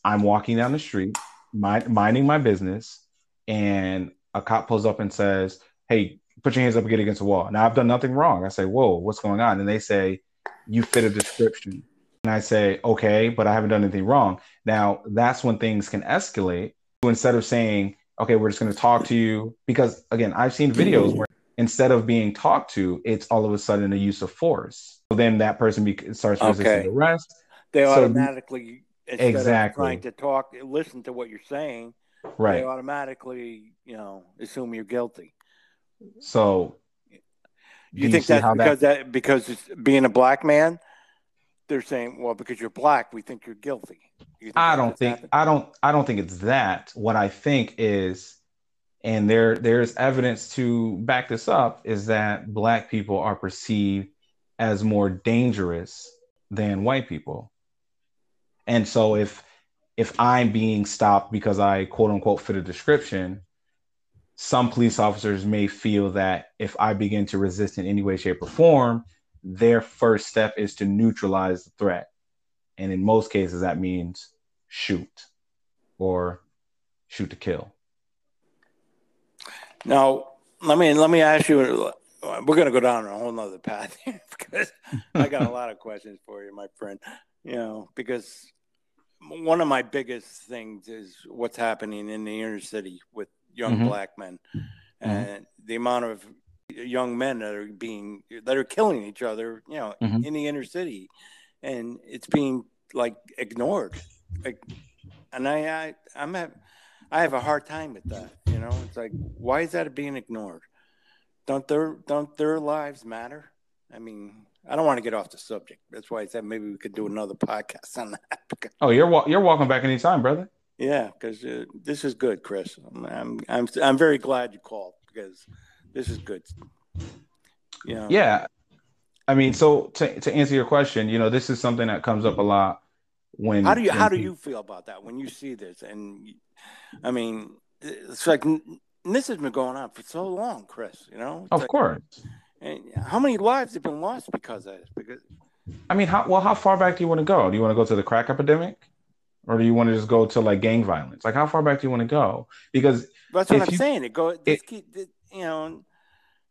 I'm walking down the street, mind, minding my business, and a cop pulls up and says, "Hey, put your hands up and get against the wall." Now I've done nothing wrong. I say, "Whoa, what's going on?" And they say, "You fit a description." And I say, "Okay, but I haven't done anything wrong." Now that's when things can escalate So instead of saying, okay, we're just going to talk to you, because again, I've seen videos where instead of being talked to, it's all of a sudden a use of force. So then that person be- starts resisting okay. arrest. They so automatically, exactly trying to talk, listen to what you're saying, right? They automatically, you know, assume you're guilty. So, you, you think that's because that, that because being a black man, they're saying, well, because you're black, we think you're guilty. You I don't think happened? I don't I don't think it's that. What I think is, and there there's evidence to back this up, is that black people are perceived as more dangerous than white people. And so if if I'm being stopped because I quote unquote fit a description, some police officers may feel that if I begin to resist in any way, shape, or form, their first step is to neutralize the threat. And in most cases, that means shoot or shoot to kill. Now, let me let me ask you. We're going to go down a whole nother path here because I got a lot of questions for you, my friend. You know, because one of my biggest things is what's happening in the inner city with young mm-hmm. black men mm-hmm. and the amount of young men that are being that are killing each other, you know, mm-hmm. in the inner city, and it's being like ignored. Like, and I, I I'm at, I have a hard time with that. You know, it's like why is that being ignored? Don't their don't their lives matter? I mean, I don't want to get off the subject. That's why I said maybe we could do another podcast on that. oh, you're you're welcome back anytime, brother. Yeah, because uh, this is good, Chris. I'm, I'm I'm I'm very glad you called because this is good. Yeah. Yeah. I mean, so to, to answer your question, you know, this is something that comes up a lot when. How do you How do you feel about that when you see this? And I mean, it's like this has been going on for so long, Chris. You know. It's of like, course. And how many lives have been lost because of this? Because. I mean, how well? How far back do you want to go? Do you want to go to the crack epidemic, or do you want to just go to like gang violence? Like, how far back do you want to go? Because that's what I'm you, saying. It go. It, keep, you know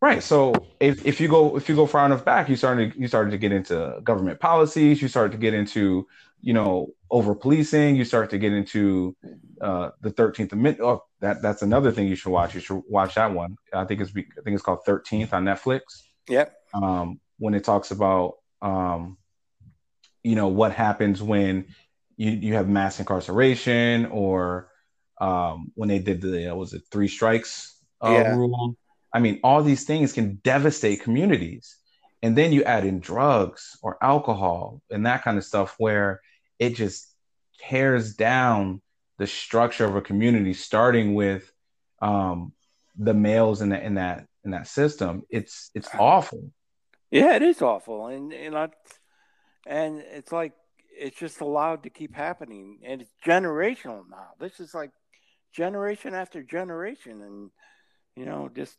Right. So if, if you go if you go far enough back, you started you started to get into government policies. You started to get into you know over policing. You start to get into uh, the Thirteenth Amendment. Oh, that that's another thing you should watch. You should watch that one. I think it's I think it's called Thirteenth on Netflix. Yep. Um, when it talks about um, you know what happens when you you have mass incarceration or um, when they did the uh, was it three strikes uh, yeah. rule I mean, all these things can devastate communities. And then you add in drugs or alcohol and that kind of stuff where it just tears down the structure of a community, starting with um, the males in that in that in that system. It's it's awful. Yeah, it is awful, and and I, and it's like it's just allowed to keep happening, and it's generational now. This is like generation after generation, and you know, just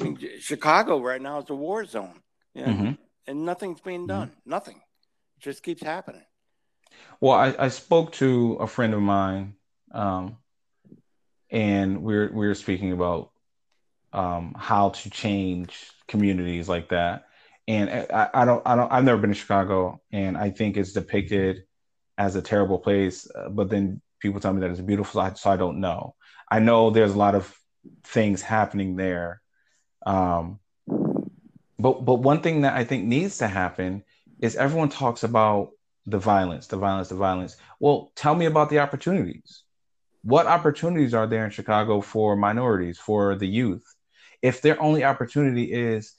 I mean, Chicago right now is a war zone. Yeah, mm-hmm. and nothing's being mm-hmm. done. Mm-hmm. Nothing. It just keeps happening. Well, I, I spoke to a friend of mine, um, and we we're we we're speaking about um, how to change communities like that. And I, I don't I don't I've never been to Chicago, and I think it's depicted as a terrible place. Uh, but then people tell me that it's beautiful, so I don't know. I know there's a lot of things happening there. Um, but but one thing that I think needs to happen is everyone talks about the violence, the violence, the violence. Well, tell me about the opportunities. what opportunities are there in Chicago for minorities, for the youth? If their only opportunity is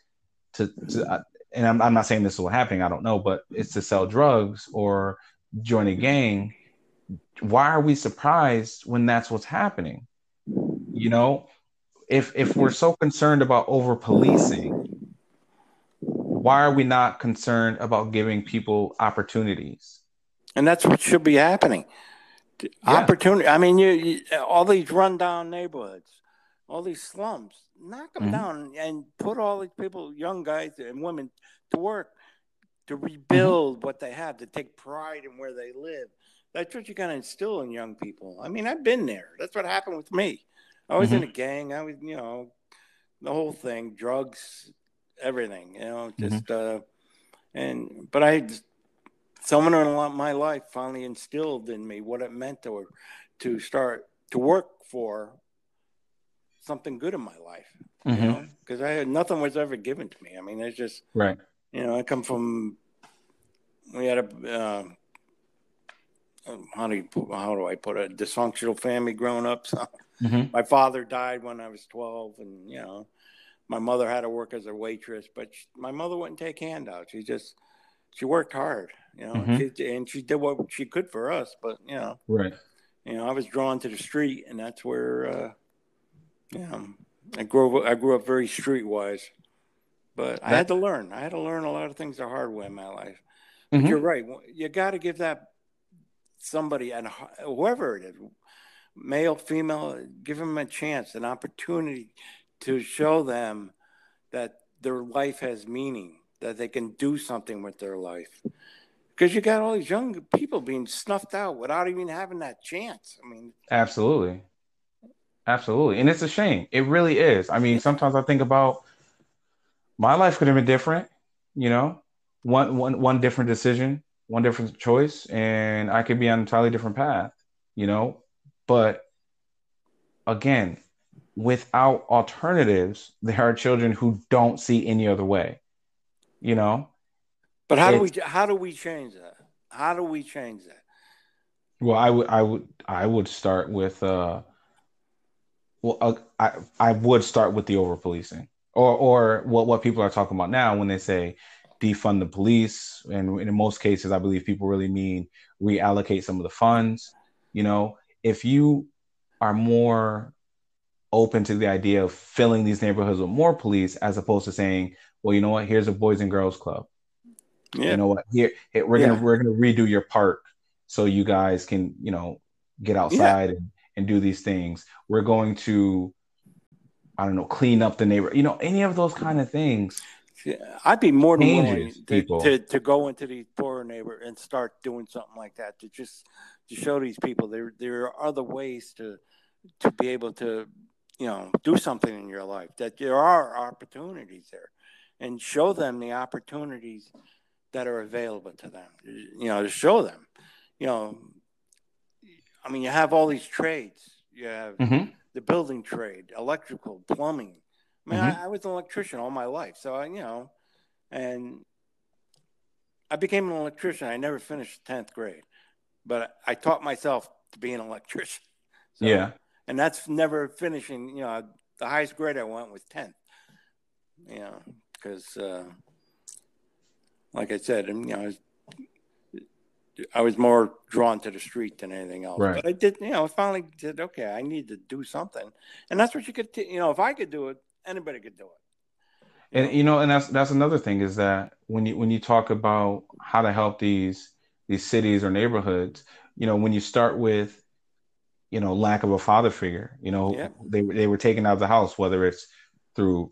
to, to uh, and I'm, I'm not saying this will happen, I don't know, but it's to sell drugs or join a gang, why are we surprised when that's what's happening? You know, if if we're so concerned about over policing, why are we not concerned about giving people opportunities? And that's what should be happening. Yeah. Opportunity. I mean, you, you, all these rundown neighborhoods, all these slums, knock them mm-hmm. down and put all these people, young guys and women, to work to rebuild mm-hmm. what they have, to take pride in where they live. That's what you got to instill in young people. I mean, I've been there. That's what happened with me. I was mm-hmm. in a gang. I was, you know, the whole thing, drugs, everything. You know, mm-hmm. just mm-hmm. uh, and but I, someone in my life finally instilled in me what it meant to to start to work for something good in my life. Mm-hmm. You know, because I had nothing was ever given to me. I mean, it's just right. You know, I come from. We had a. Uh, how do you how do I put it? Dysfunctional family growing up. So mm-hmm. my father died when I was twelve, and you know, my mother had to work as a waitress, but she, my mother wouldn't take handouts. She just she worked hard, you know, mm-hmm. she, and she did what she could for us. But you know, right? You know, I was drawn to the street, and that's where, uh, you know, I grew up. I grew up very streetwise, but I had to learn. I had to learn a lot of things the hard way in my life. But mm-hmm. you're right. You got to give that somebody and whoever it is, male, female, give them a chance, an opportunity to show them that their life has meaning, that they can do something with their life. Because you got all these young people being snuffed out without even having that chance. I mean, absolutely, absolutely, and it's a shame. It really is. I mean, sometimes I think about my life could have been different. You know, one one one different decision, one different choice, and I could be on a entirely different path. You know, but again, without alternatives, there are children who don't see any other way. You know. But how it's, do we how do we change that? How do we change that? Well, I would I would I would start with uh well uh, I I would start with the over policing or or what what people are talking about now when they say defund the police and in most cases I believe people really mean reallocate some of the funds you know if you are more open to the idea of filling these neighborhoods with more police as opposed to saying, well, you know what, here's a boys and girls club. Yeah. You know what, here, here we're yeah. gonna we're gonna redo your park so you guys can, you know, get outside yeah. and, and do these things. We're going to I don't know, clean up the neighbor, you know, any of those kind of things. I'd be more than willing to, to, to, go into these poorer neighbor and start doing something like that to just to show these people there there are other ways to to be able to you know, do something in your life, that there are opportunities there and show them the opportunities that are available to them, you know, to show them, you know, I mean, you have all these trades. You have mm-hmm. the building trade, electrical, plumbing. I mean, mm-hmm. I, I, was an electrician all my life. So, I, you know, and I became an electrician. I never finished 10th grade, but I taught myself to be an electrician. So, yeah and that's never finishing. You know, the highest grade I went was 10th. You know, because uh, like I said, you know, I was, I was more drawn to the street than anything else. Right. But I did, you know, I finally said, okay, I need to do something, and that's what you could, t- you know, if I could do it, anybody could do it. and you know, and that's that's another thing is that when you when you talk about how to help these these cities or neighborhoods, you know, when you start with you know lack of a father figure you know yeah. they, they were taken out of the house whether it's through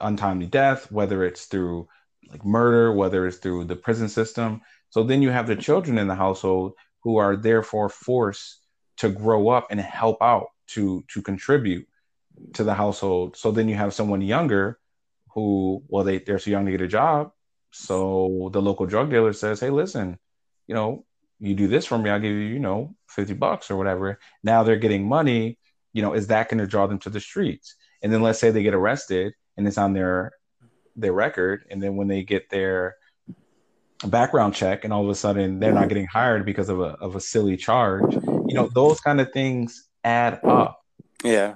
untimely death whether it's through like murder whether it's through the prison system. So then you have the children in the household who are therefore forced to grow up and help out to to contribute to the household. So then you have someone younger who well they, they're too young to get a job. So the local drug dealer says hey listen you know you do this for me, I'll give you, you know, 50 bucks or whatever. Now they're getting money, you know, is that going to draw them to the streets? And then let's say they get arrested and it's on their their record and then when they get their background check and all of a sudden they're not getting hired because of a of a silly charge you know, those kind of things add up. Yeah.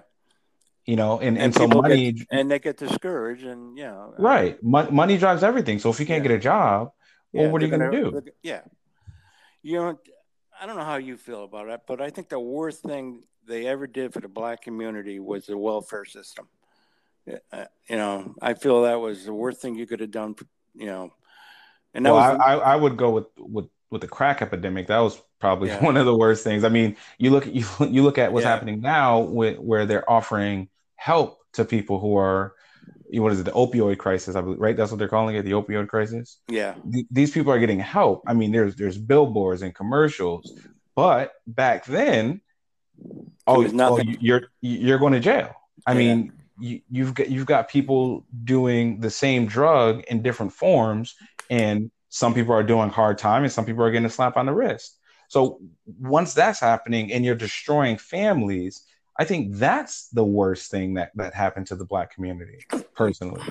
You know, and, and, And so money, get, and they get discouraged, and you know, right? Mon- money drives everything. So if you can't Yeah. get a job, well, Yeah, what are you going to gonna- do? Yeah. You know, I don't know how you feel about it, but I think the worst thing they ever did for the black community was the welfare system. Uh, You know, I feel that was the worst thing you could have done. You know, and that Well, was I, I, I would go with with with the crack epidemic. That was probably Yeah. one of the worst things. I mean, you look at you you look at what's Yeah. happening now with where they're offering help to people who are what is it the opioid crisis I believe right? That's what they're calling it the opioid crisis? Yeah, Th- these people are getting help. I mean there's there's billboards and commercials but back then oh, oh you- you're you're going to jail. I Yeah. mean you, you've got you've got people doing the same drug in different forms and some people are doing hard time and some people are getting a slap on the wrist. So once that's happening and you're destroying families i think that's the worst thing that that happened to the black community personally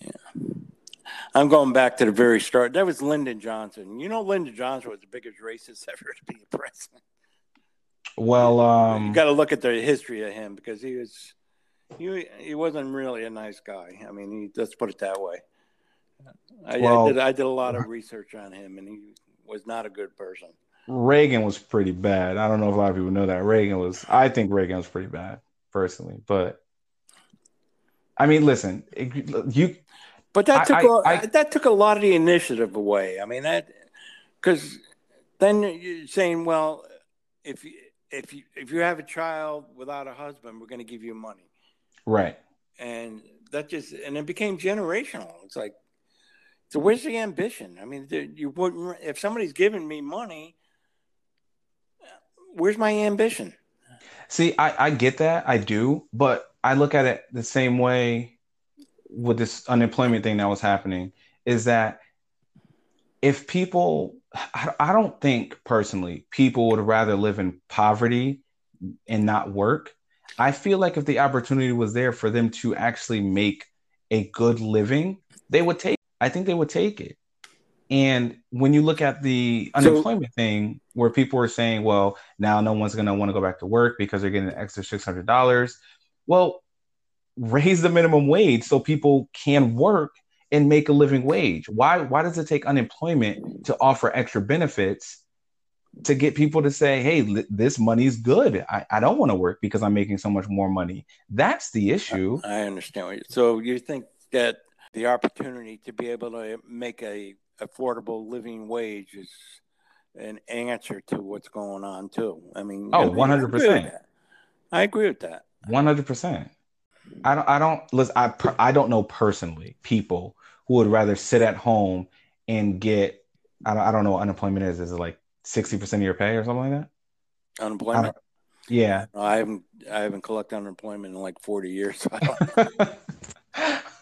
Yeah. I'm going back to the very start. That was Lyndon Johnson. You know, Lyndon Johnson was the biggest racist ever to be a president. well um you got to look at the history of him because he was he he wasn't really a nice guy. I mean, he, let's put it that way. I, Well- I did I did a lot of research on him, and he was not a good person. Reagan was pretty bad i don't know if a lot of people know that reagan was i think reagan was pretty bad personally but i mean listen it- you But that took I- a, I- that took a lot of the initiative away. I mean that because then you're saying, well, if you if you if you have a child without a husband, we're going to give you money, right and that just and it became generational. It's like, so where's the ambition? I mean, you wouldn't if somebody's giving me money, where's my ambition? See, I, I get that, I do, but I look at it the same way with this unemployment thing that was happening is that if people, I, I don't think personally people would rather live in poverty and not work. I feel like if the opportunity was there for them to actually make a good living, they would take. I think they would take it. And when you look at the So- unemployment thing, where people are saying, "Well, now no one's going to want to go back to work because they're getting an extra six hundred dollars," well, raise the minimum wage so people can work and make a living wage. Why? Why does it take unemployment to offer extra benefits to get people to say, "Hey, li- this money's good. I, I don't want to work because I'm making so much more money." That's the issue. I understand. What you, so you think that the opportunity to be able to make a affordable living wage is an answer to what's going on too. I mean, Oh, I mean, I agree with 100%. I agree with that. One hundred percent. I don't. I don't. Listen. I. per- I don't know personally people who would rather sit at home and get. I don't. I don't know what unemployment is. Is it like sixty percent of your pay or something like that? Unemployment. Yeah. I haven't. I haven't collected unemployment in like forty years. So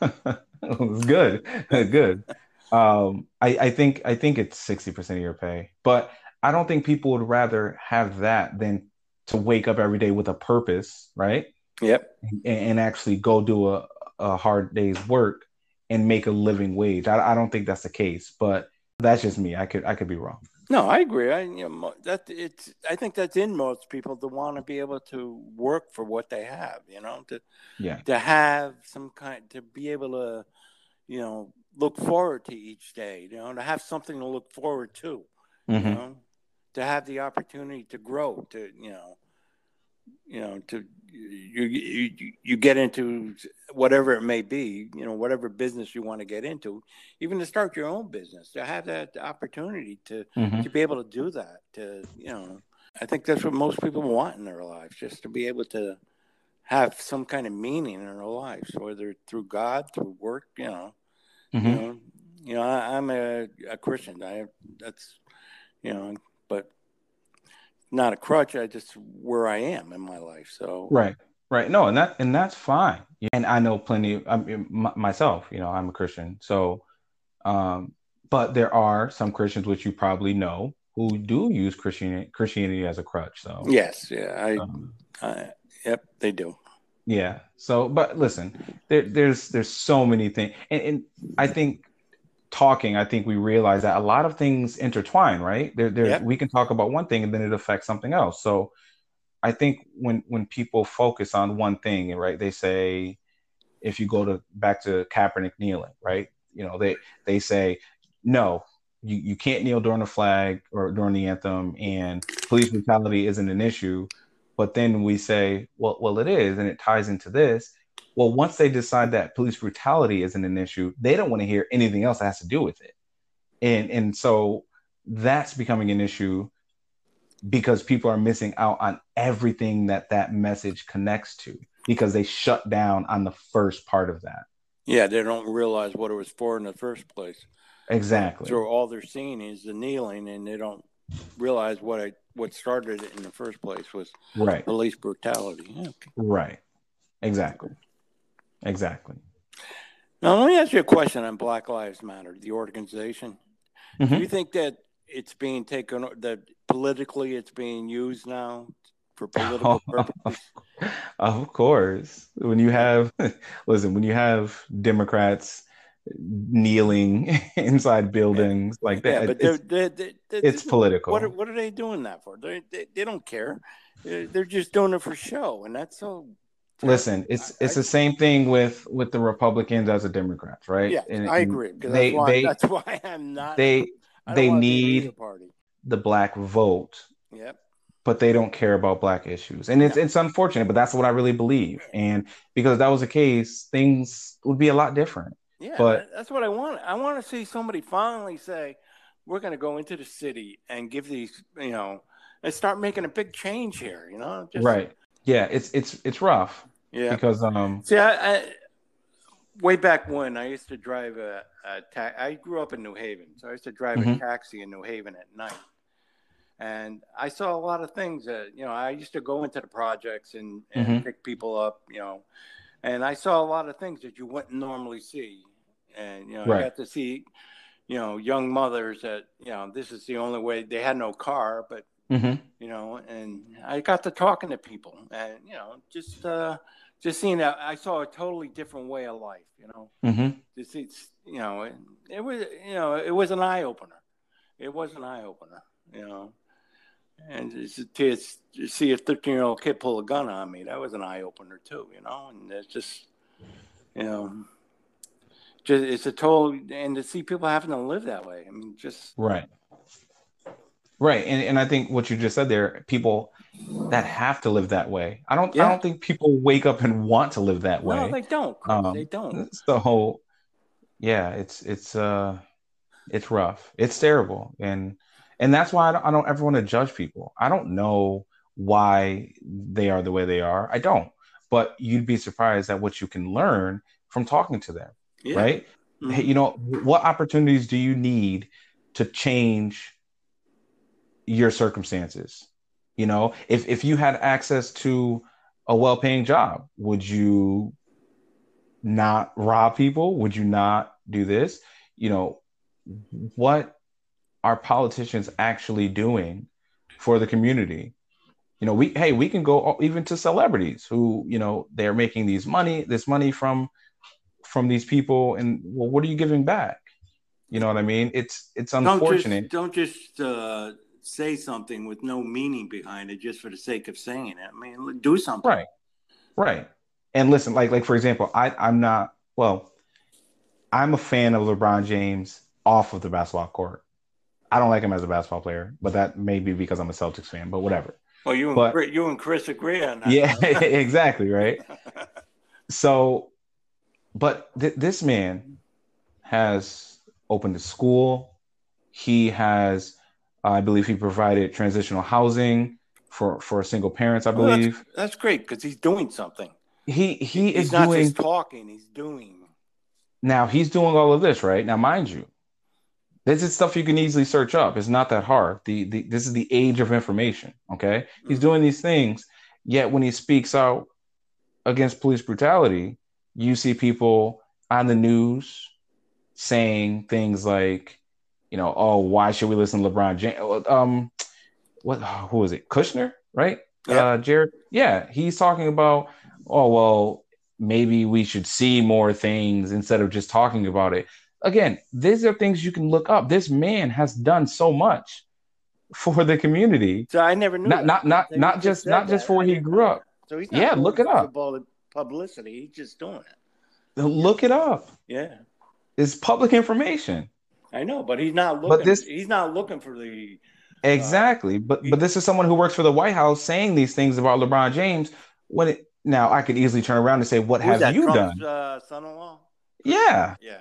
it's good. good. Um, I, I think I think it's sixty percent of your pay, but I don't think people would rather have that than to wake up every day with a purpose, right? yep. And, and actually go do a, a hard day's work and make a living wage. I, I don't think that's the case, but that's just me. I could I could be wrong. No, I agree. I you know that it's. I think that's in most people to want to be able to work for what they have. You know, to Yeah. to have some kind to be able to, you know, look forward to each day. You know, to have something to look forward to. You Mhm. know, to have the opportunity to grow. To you know, you know, to you you you get into whatever it may be. You know, whatever business you want to get into, even to start your own business, to have that opportunity to Mhm. to be able to do that to you know i think that's what most people want in their lives just to be able to have some kind of meaning in their lives whether through god through work you know you Mhm. know you know I, i'm a, a christian i that's you know but not a crutch i just where i am in my life so Right. Right. No, and that and that's fine. And I know plenty. I mean, m- myself, you know, I'm a Christian, so. Um, but there are some Christians, which you probably know, who do use Christianity Christianity as a crutch. So. yes yeah i, Um, I yep they do yeah. So, but listen, there, there's there's so many things, and, and I think talking, I think we realize that a lot of things intertwine, right? There, there, Yep. we can talk about one thing and then it affects something else. So I think when when people focus on one thing, right, they say if you go to back to Kaepernick kneeling, right? You know, they they say no, you, you can't kneel during the flag or during the anthem, and police brutality isn't an issue. But then we say, well, well, it is, and it ties into this. Well, once they decide that police brutality isn't an issue, they don't want to hear anything else that has to do with it, and and so that's becoming an issue because people are missing out on everything that that message connects to because they shut down on the first part of that. Yeah, they don't realize what it was for in the first place. Exactly. So all they're seeing is the kneeling, and they don't realize what I, what started it in the first place was Right. police brutality. Yeah. Right. Exactly. Exactly. Now let me ask you a question on Black Lives Matter, the organization. Do Mhm. you think that it's being taken that politically it's being used now for political purposes? of course. When you have listen, when you have Democrats kneeling inside buildings like Yeah, that, but they're, it's, they're, they they- it's political. What are, what are they doing that for? They they, they don't care. They're, they're just doing it for show, and that's so. Listen, it's I- it's I- the same thing with with the Republicans as the Democrats, right? Yeah, And- I agree. They that's why they that's why I'm not. they they wanna be in need party. the black vote, Yep. but they don't care about black issues, and it's No. it's unfortunate, but that's what I really believe. And because that was the case, things would be a lot different. Yeah, But- that's what I want. I want to see somebody finally say, "We're going to go into the city and give these, you know, and start making a big change here." You know, Just- right? Yeah, it's it's it's rough Yeah. because um See, I, I way back when I used to drive a, a ta- I grew up in New Haven, so I used to drive a Mhm. taxi in New Haven at night, and I saw a lot of things that you know. I used to go into the projects and, and Mhm. pick people up, you know, and I saw a lot of things that you wouldn't normally see, and you know, Right. I got to see, you know, young mothers that you know this is the only way they had no car, but mhm. you know, and I got to talking to people, and you know, just uh, just seeing that I saw a totally different way of life. You know, Mm-hmm. just it's you know, it, it was you know, it was an eye opener. It was an eye opener. You know, and to, to see a thirteen year old kid pull a gun on me, that was an eye opener too. You know, and it's just you know. Just, it's a total, and to see people having to live that way. I mean, just Right. Right. And and I think what you just said there, people that have to live that way. I don't I don't think people wake up and want to live that way. no, they don't. Um, they don't. So yeah, it's it's uh it's rough. It's terrible. And and that's why I don't, I don't ever want to judge people. I don't know why they are the way they are. I don't. But you'd be surprised at what you can learn from talking to them, Yeah. right? Mhm. Hey, you know, what opportunities do you need to change your circumstances? You know, if if you had access to a well-paying job, would you not rob people? Would you not do this? You know, what are politicians actually doing for the community? You know, we hey, we can go even to celebrities who, you know, they're making these money, this money from from these people, and well, what are you giving back? You know what I mean? It's it's unfortunate. Don't just, don't just uh, say something with no meaning behind it just for the sake of saying it. I mean, do something. Right. Right. And listen, like like for example, I I'm not well, I'm a fan of LeBron James off of the basketball court. I don't like him as a basketball player, but that may be because I'm a Celtics fan, but whatever. Well, you and, But- Chris, you and Chris agree on that. Yeah, exactly, right? So but th- this man has opened a school. He has I believe he provided transitional housing for for single parents, I Well, that's- believe. That's great because he's doing something. He he he's is not doing just talking; he's doing. Now he's doing all of this, right? Now, mind you, this is stuff you can easily search up. It's not that hard. The, the this is the age of information. Okay, he's Mhm. doing these things, yet when he speaks out against police brutality, you see people on the news saying things like, you know, oh, why should we listen to LeBron James? Um, what? Who is it? Kushner, right? Yeah. Uh, Jared. Yeah, he's talking about, oh well, maybe we should see more things instead of just talking about it. again, these are things you can look up. This man has done so much for the community. So I never knew. Not that. not not not just not just for where he grew up. So he's Yeah, look it up. the Publicity. He's just doing it. Look it up. Yeah, It's public information. I know, but he's not looking. this- he's not looking for the. Exactly. But he- but this is someone who works for the White House saying these things about LeBron James. When it now I could easily turn around and say, What have that? you Trump's, done? Uh, son-in-law. Yeah. Yeah.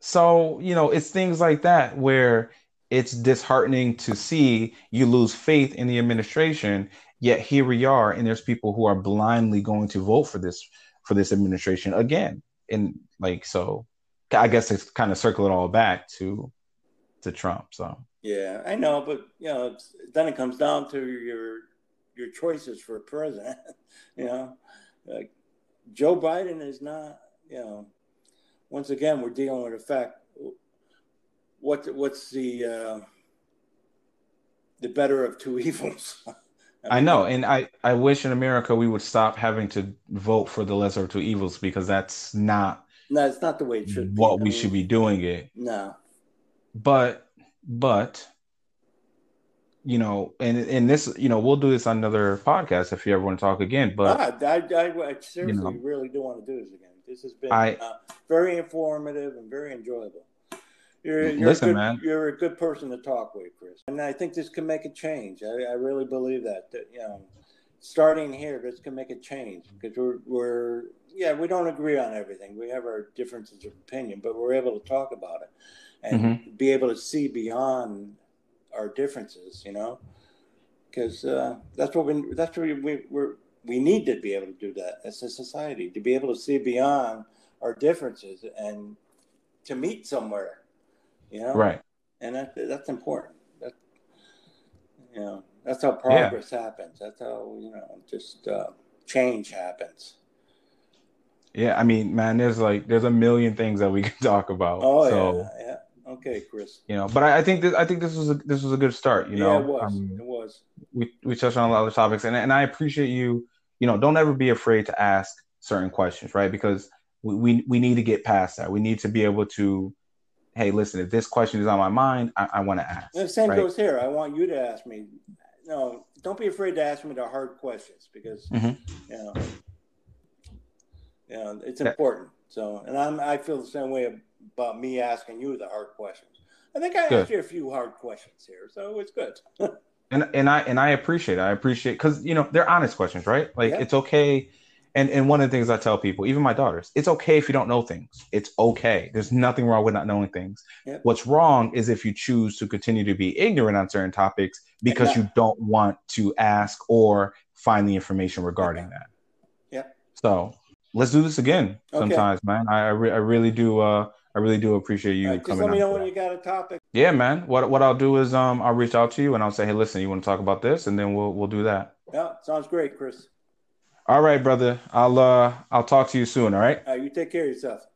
So, you know, it's things like that where it's disheartening to see you lose faith in the administration, yet here we are, and there's people who are blindly going to vote for this for this administration again. And like so I guess it's kind of circle it all back to to Trump. So Yeah, I know, but you know, then it comes down to your your choices for president. you know, like Joe Biden is not. You know, once again, we're dealing with the fact. What what's the uh, the better of two evils? I know, and I, I wish in America we would stop having to vote for the lesser of two evils because that's not No, it's not the way it should. what be. I we mean, should be doing it. No. But but you know, and and this, you know, we'll do this on another podcast if you ever want to talk again. But I, I, I seriously know. really do want to do this again. This has been I- uh, very informative and very enjoyable. You're, you're Listen, a good, man. You're a good person to talk with, Chris, and I think this can make a change. I, I really believe that. That you know, starting here, this can make a change because we're we're yeah we don't agree on everything. We have our differences of opinion, but we're able to talk about it and Mm-hmm. be able to see beyond our differences. You know, because uh, that's what we that's what we we we're, we need to be able to do that as a society to be able to see beyond our differences and to meet somewhere. You know, right. and that, that's important. That you know, that's how progress happens. That's how you know, just uh, change happens. Yeah, I mean, man, there's like there's a million things that we can talk about. Oh so, yeah, yeah. Okay, Chris. you know, but I, I think this I think this was a this was a good start, you yeah, know. it was. Um, it was. we we touched on a lot of topics and, and I appreciate you, you know, don't ever be afraid to ask certain questions, right? Because we, we, we need to get past that. We need to be able to, hey, listen, if this question is on my mind, I, I want to ask. The same right? goes here. I want you to ask me. No, don't be afraid to ask me the hard questions because Mhm. you know, you know, it's Yeah. important. So, and I'm I feel the same way about me asking you the hard questions. I think I Good. asked you a few hard questions here, so it's good. and and I and I appreciate it. I appreciate because you know they're honest questions, right? Like Yeah. it's okay. And and one of the things I tell people, even my daughters, it's okay if you don't know things. It's okay. There's nothing wrong with not knowing things. Yep. What's wrong is if you choose to continue to be ignorant on certain topics because not- you don't want to ask or find the information regarding that. Yeah. So let's do this again Okay. sometimes, man. I I, re- I really do. Uh, I really do appreciate you right, just let me know when that. you got a topic. Yeah, man. What what I'll do is um I'll reach out to you and I'll say, hey, listen, you want to talk about this, and then we'll we'll do that. Yeah, sounds great, Chris. All right, brother. I'll uh I'll talk to you soon. All right. All right, you take care of yourself.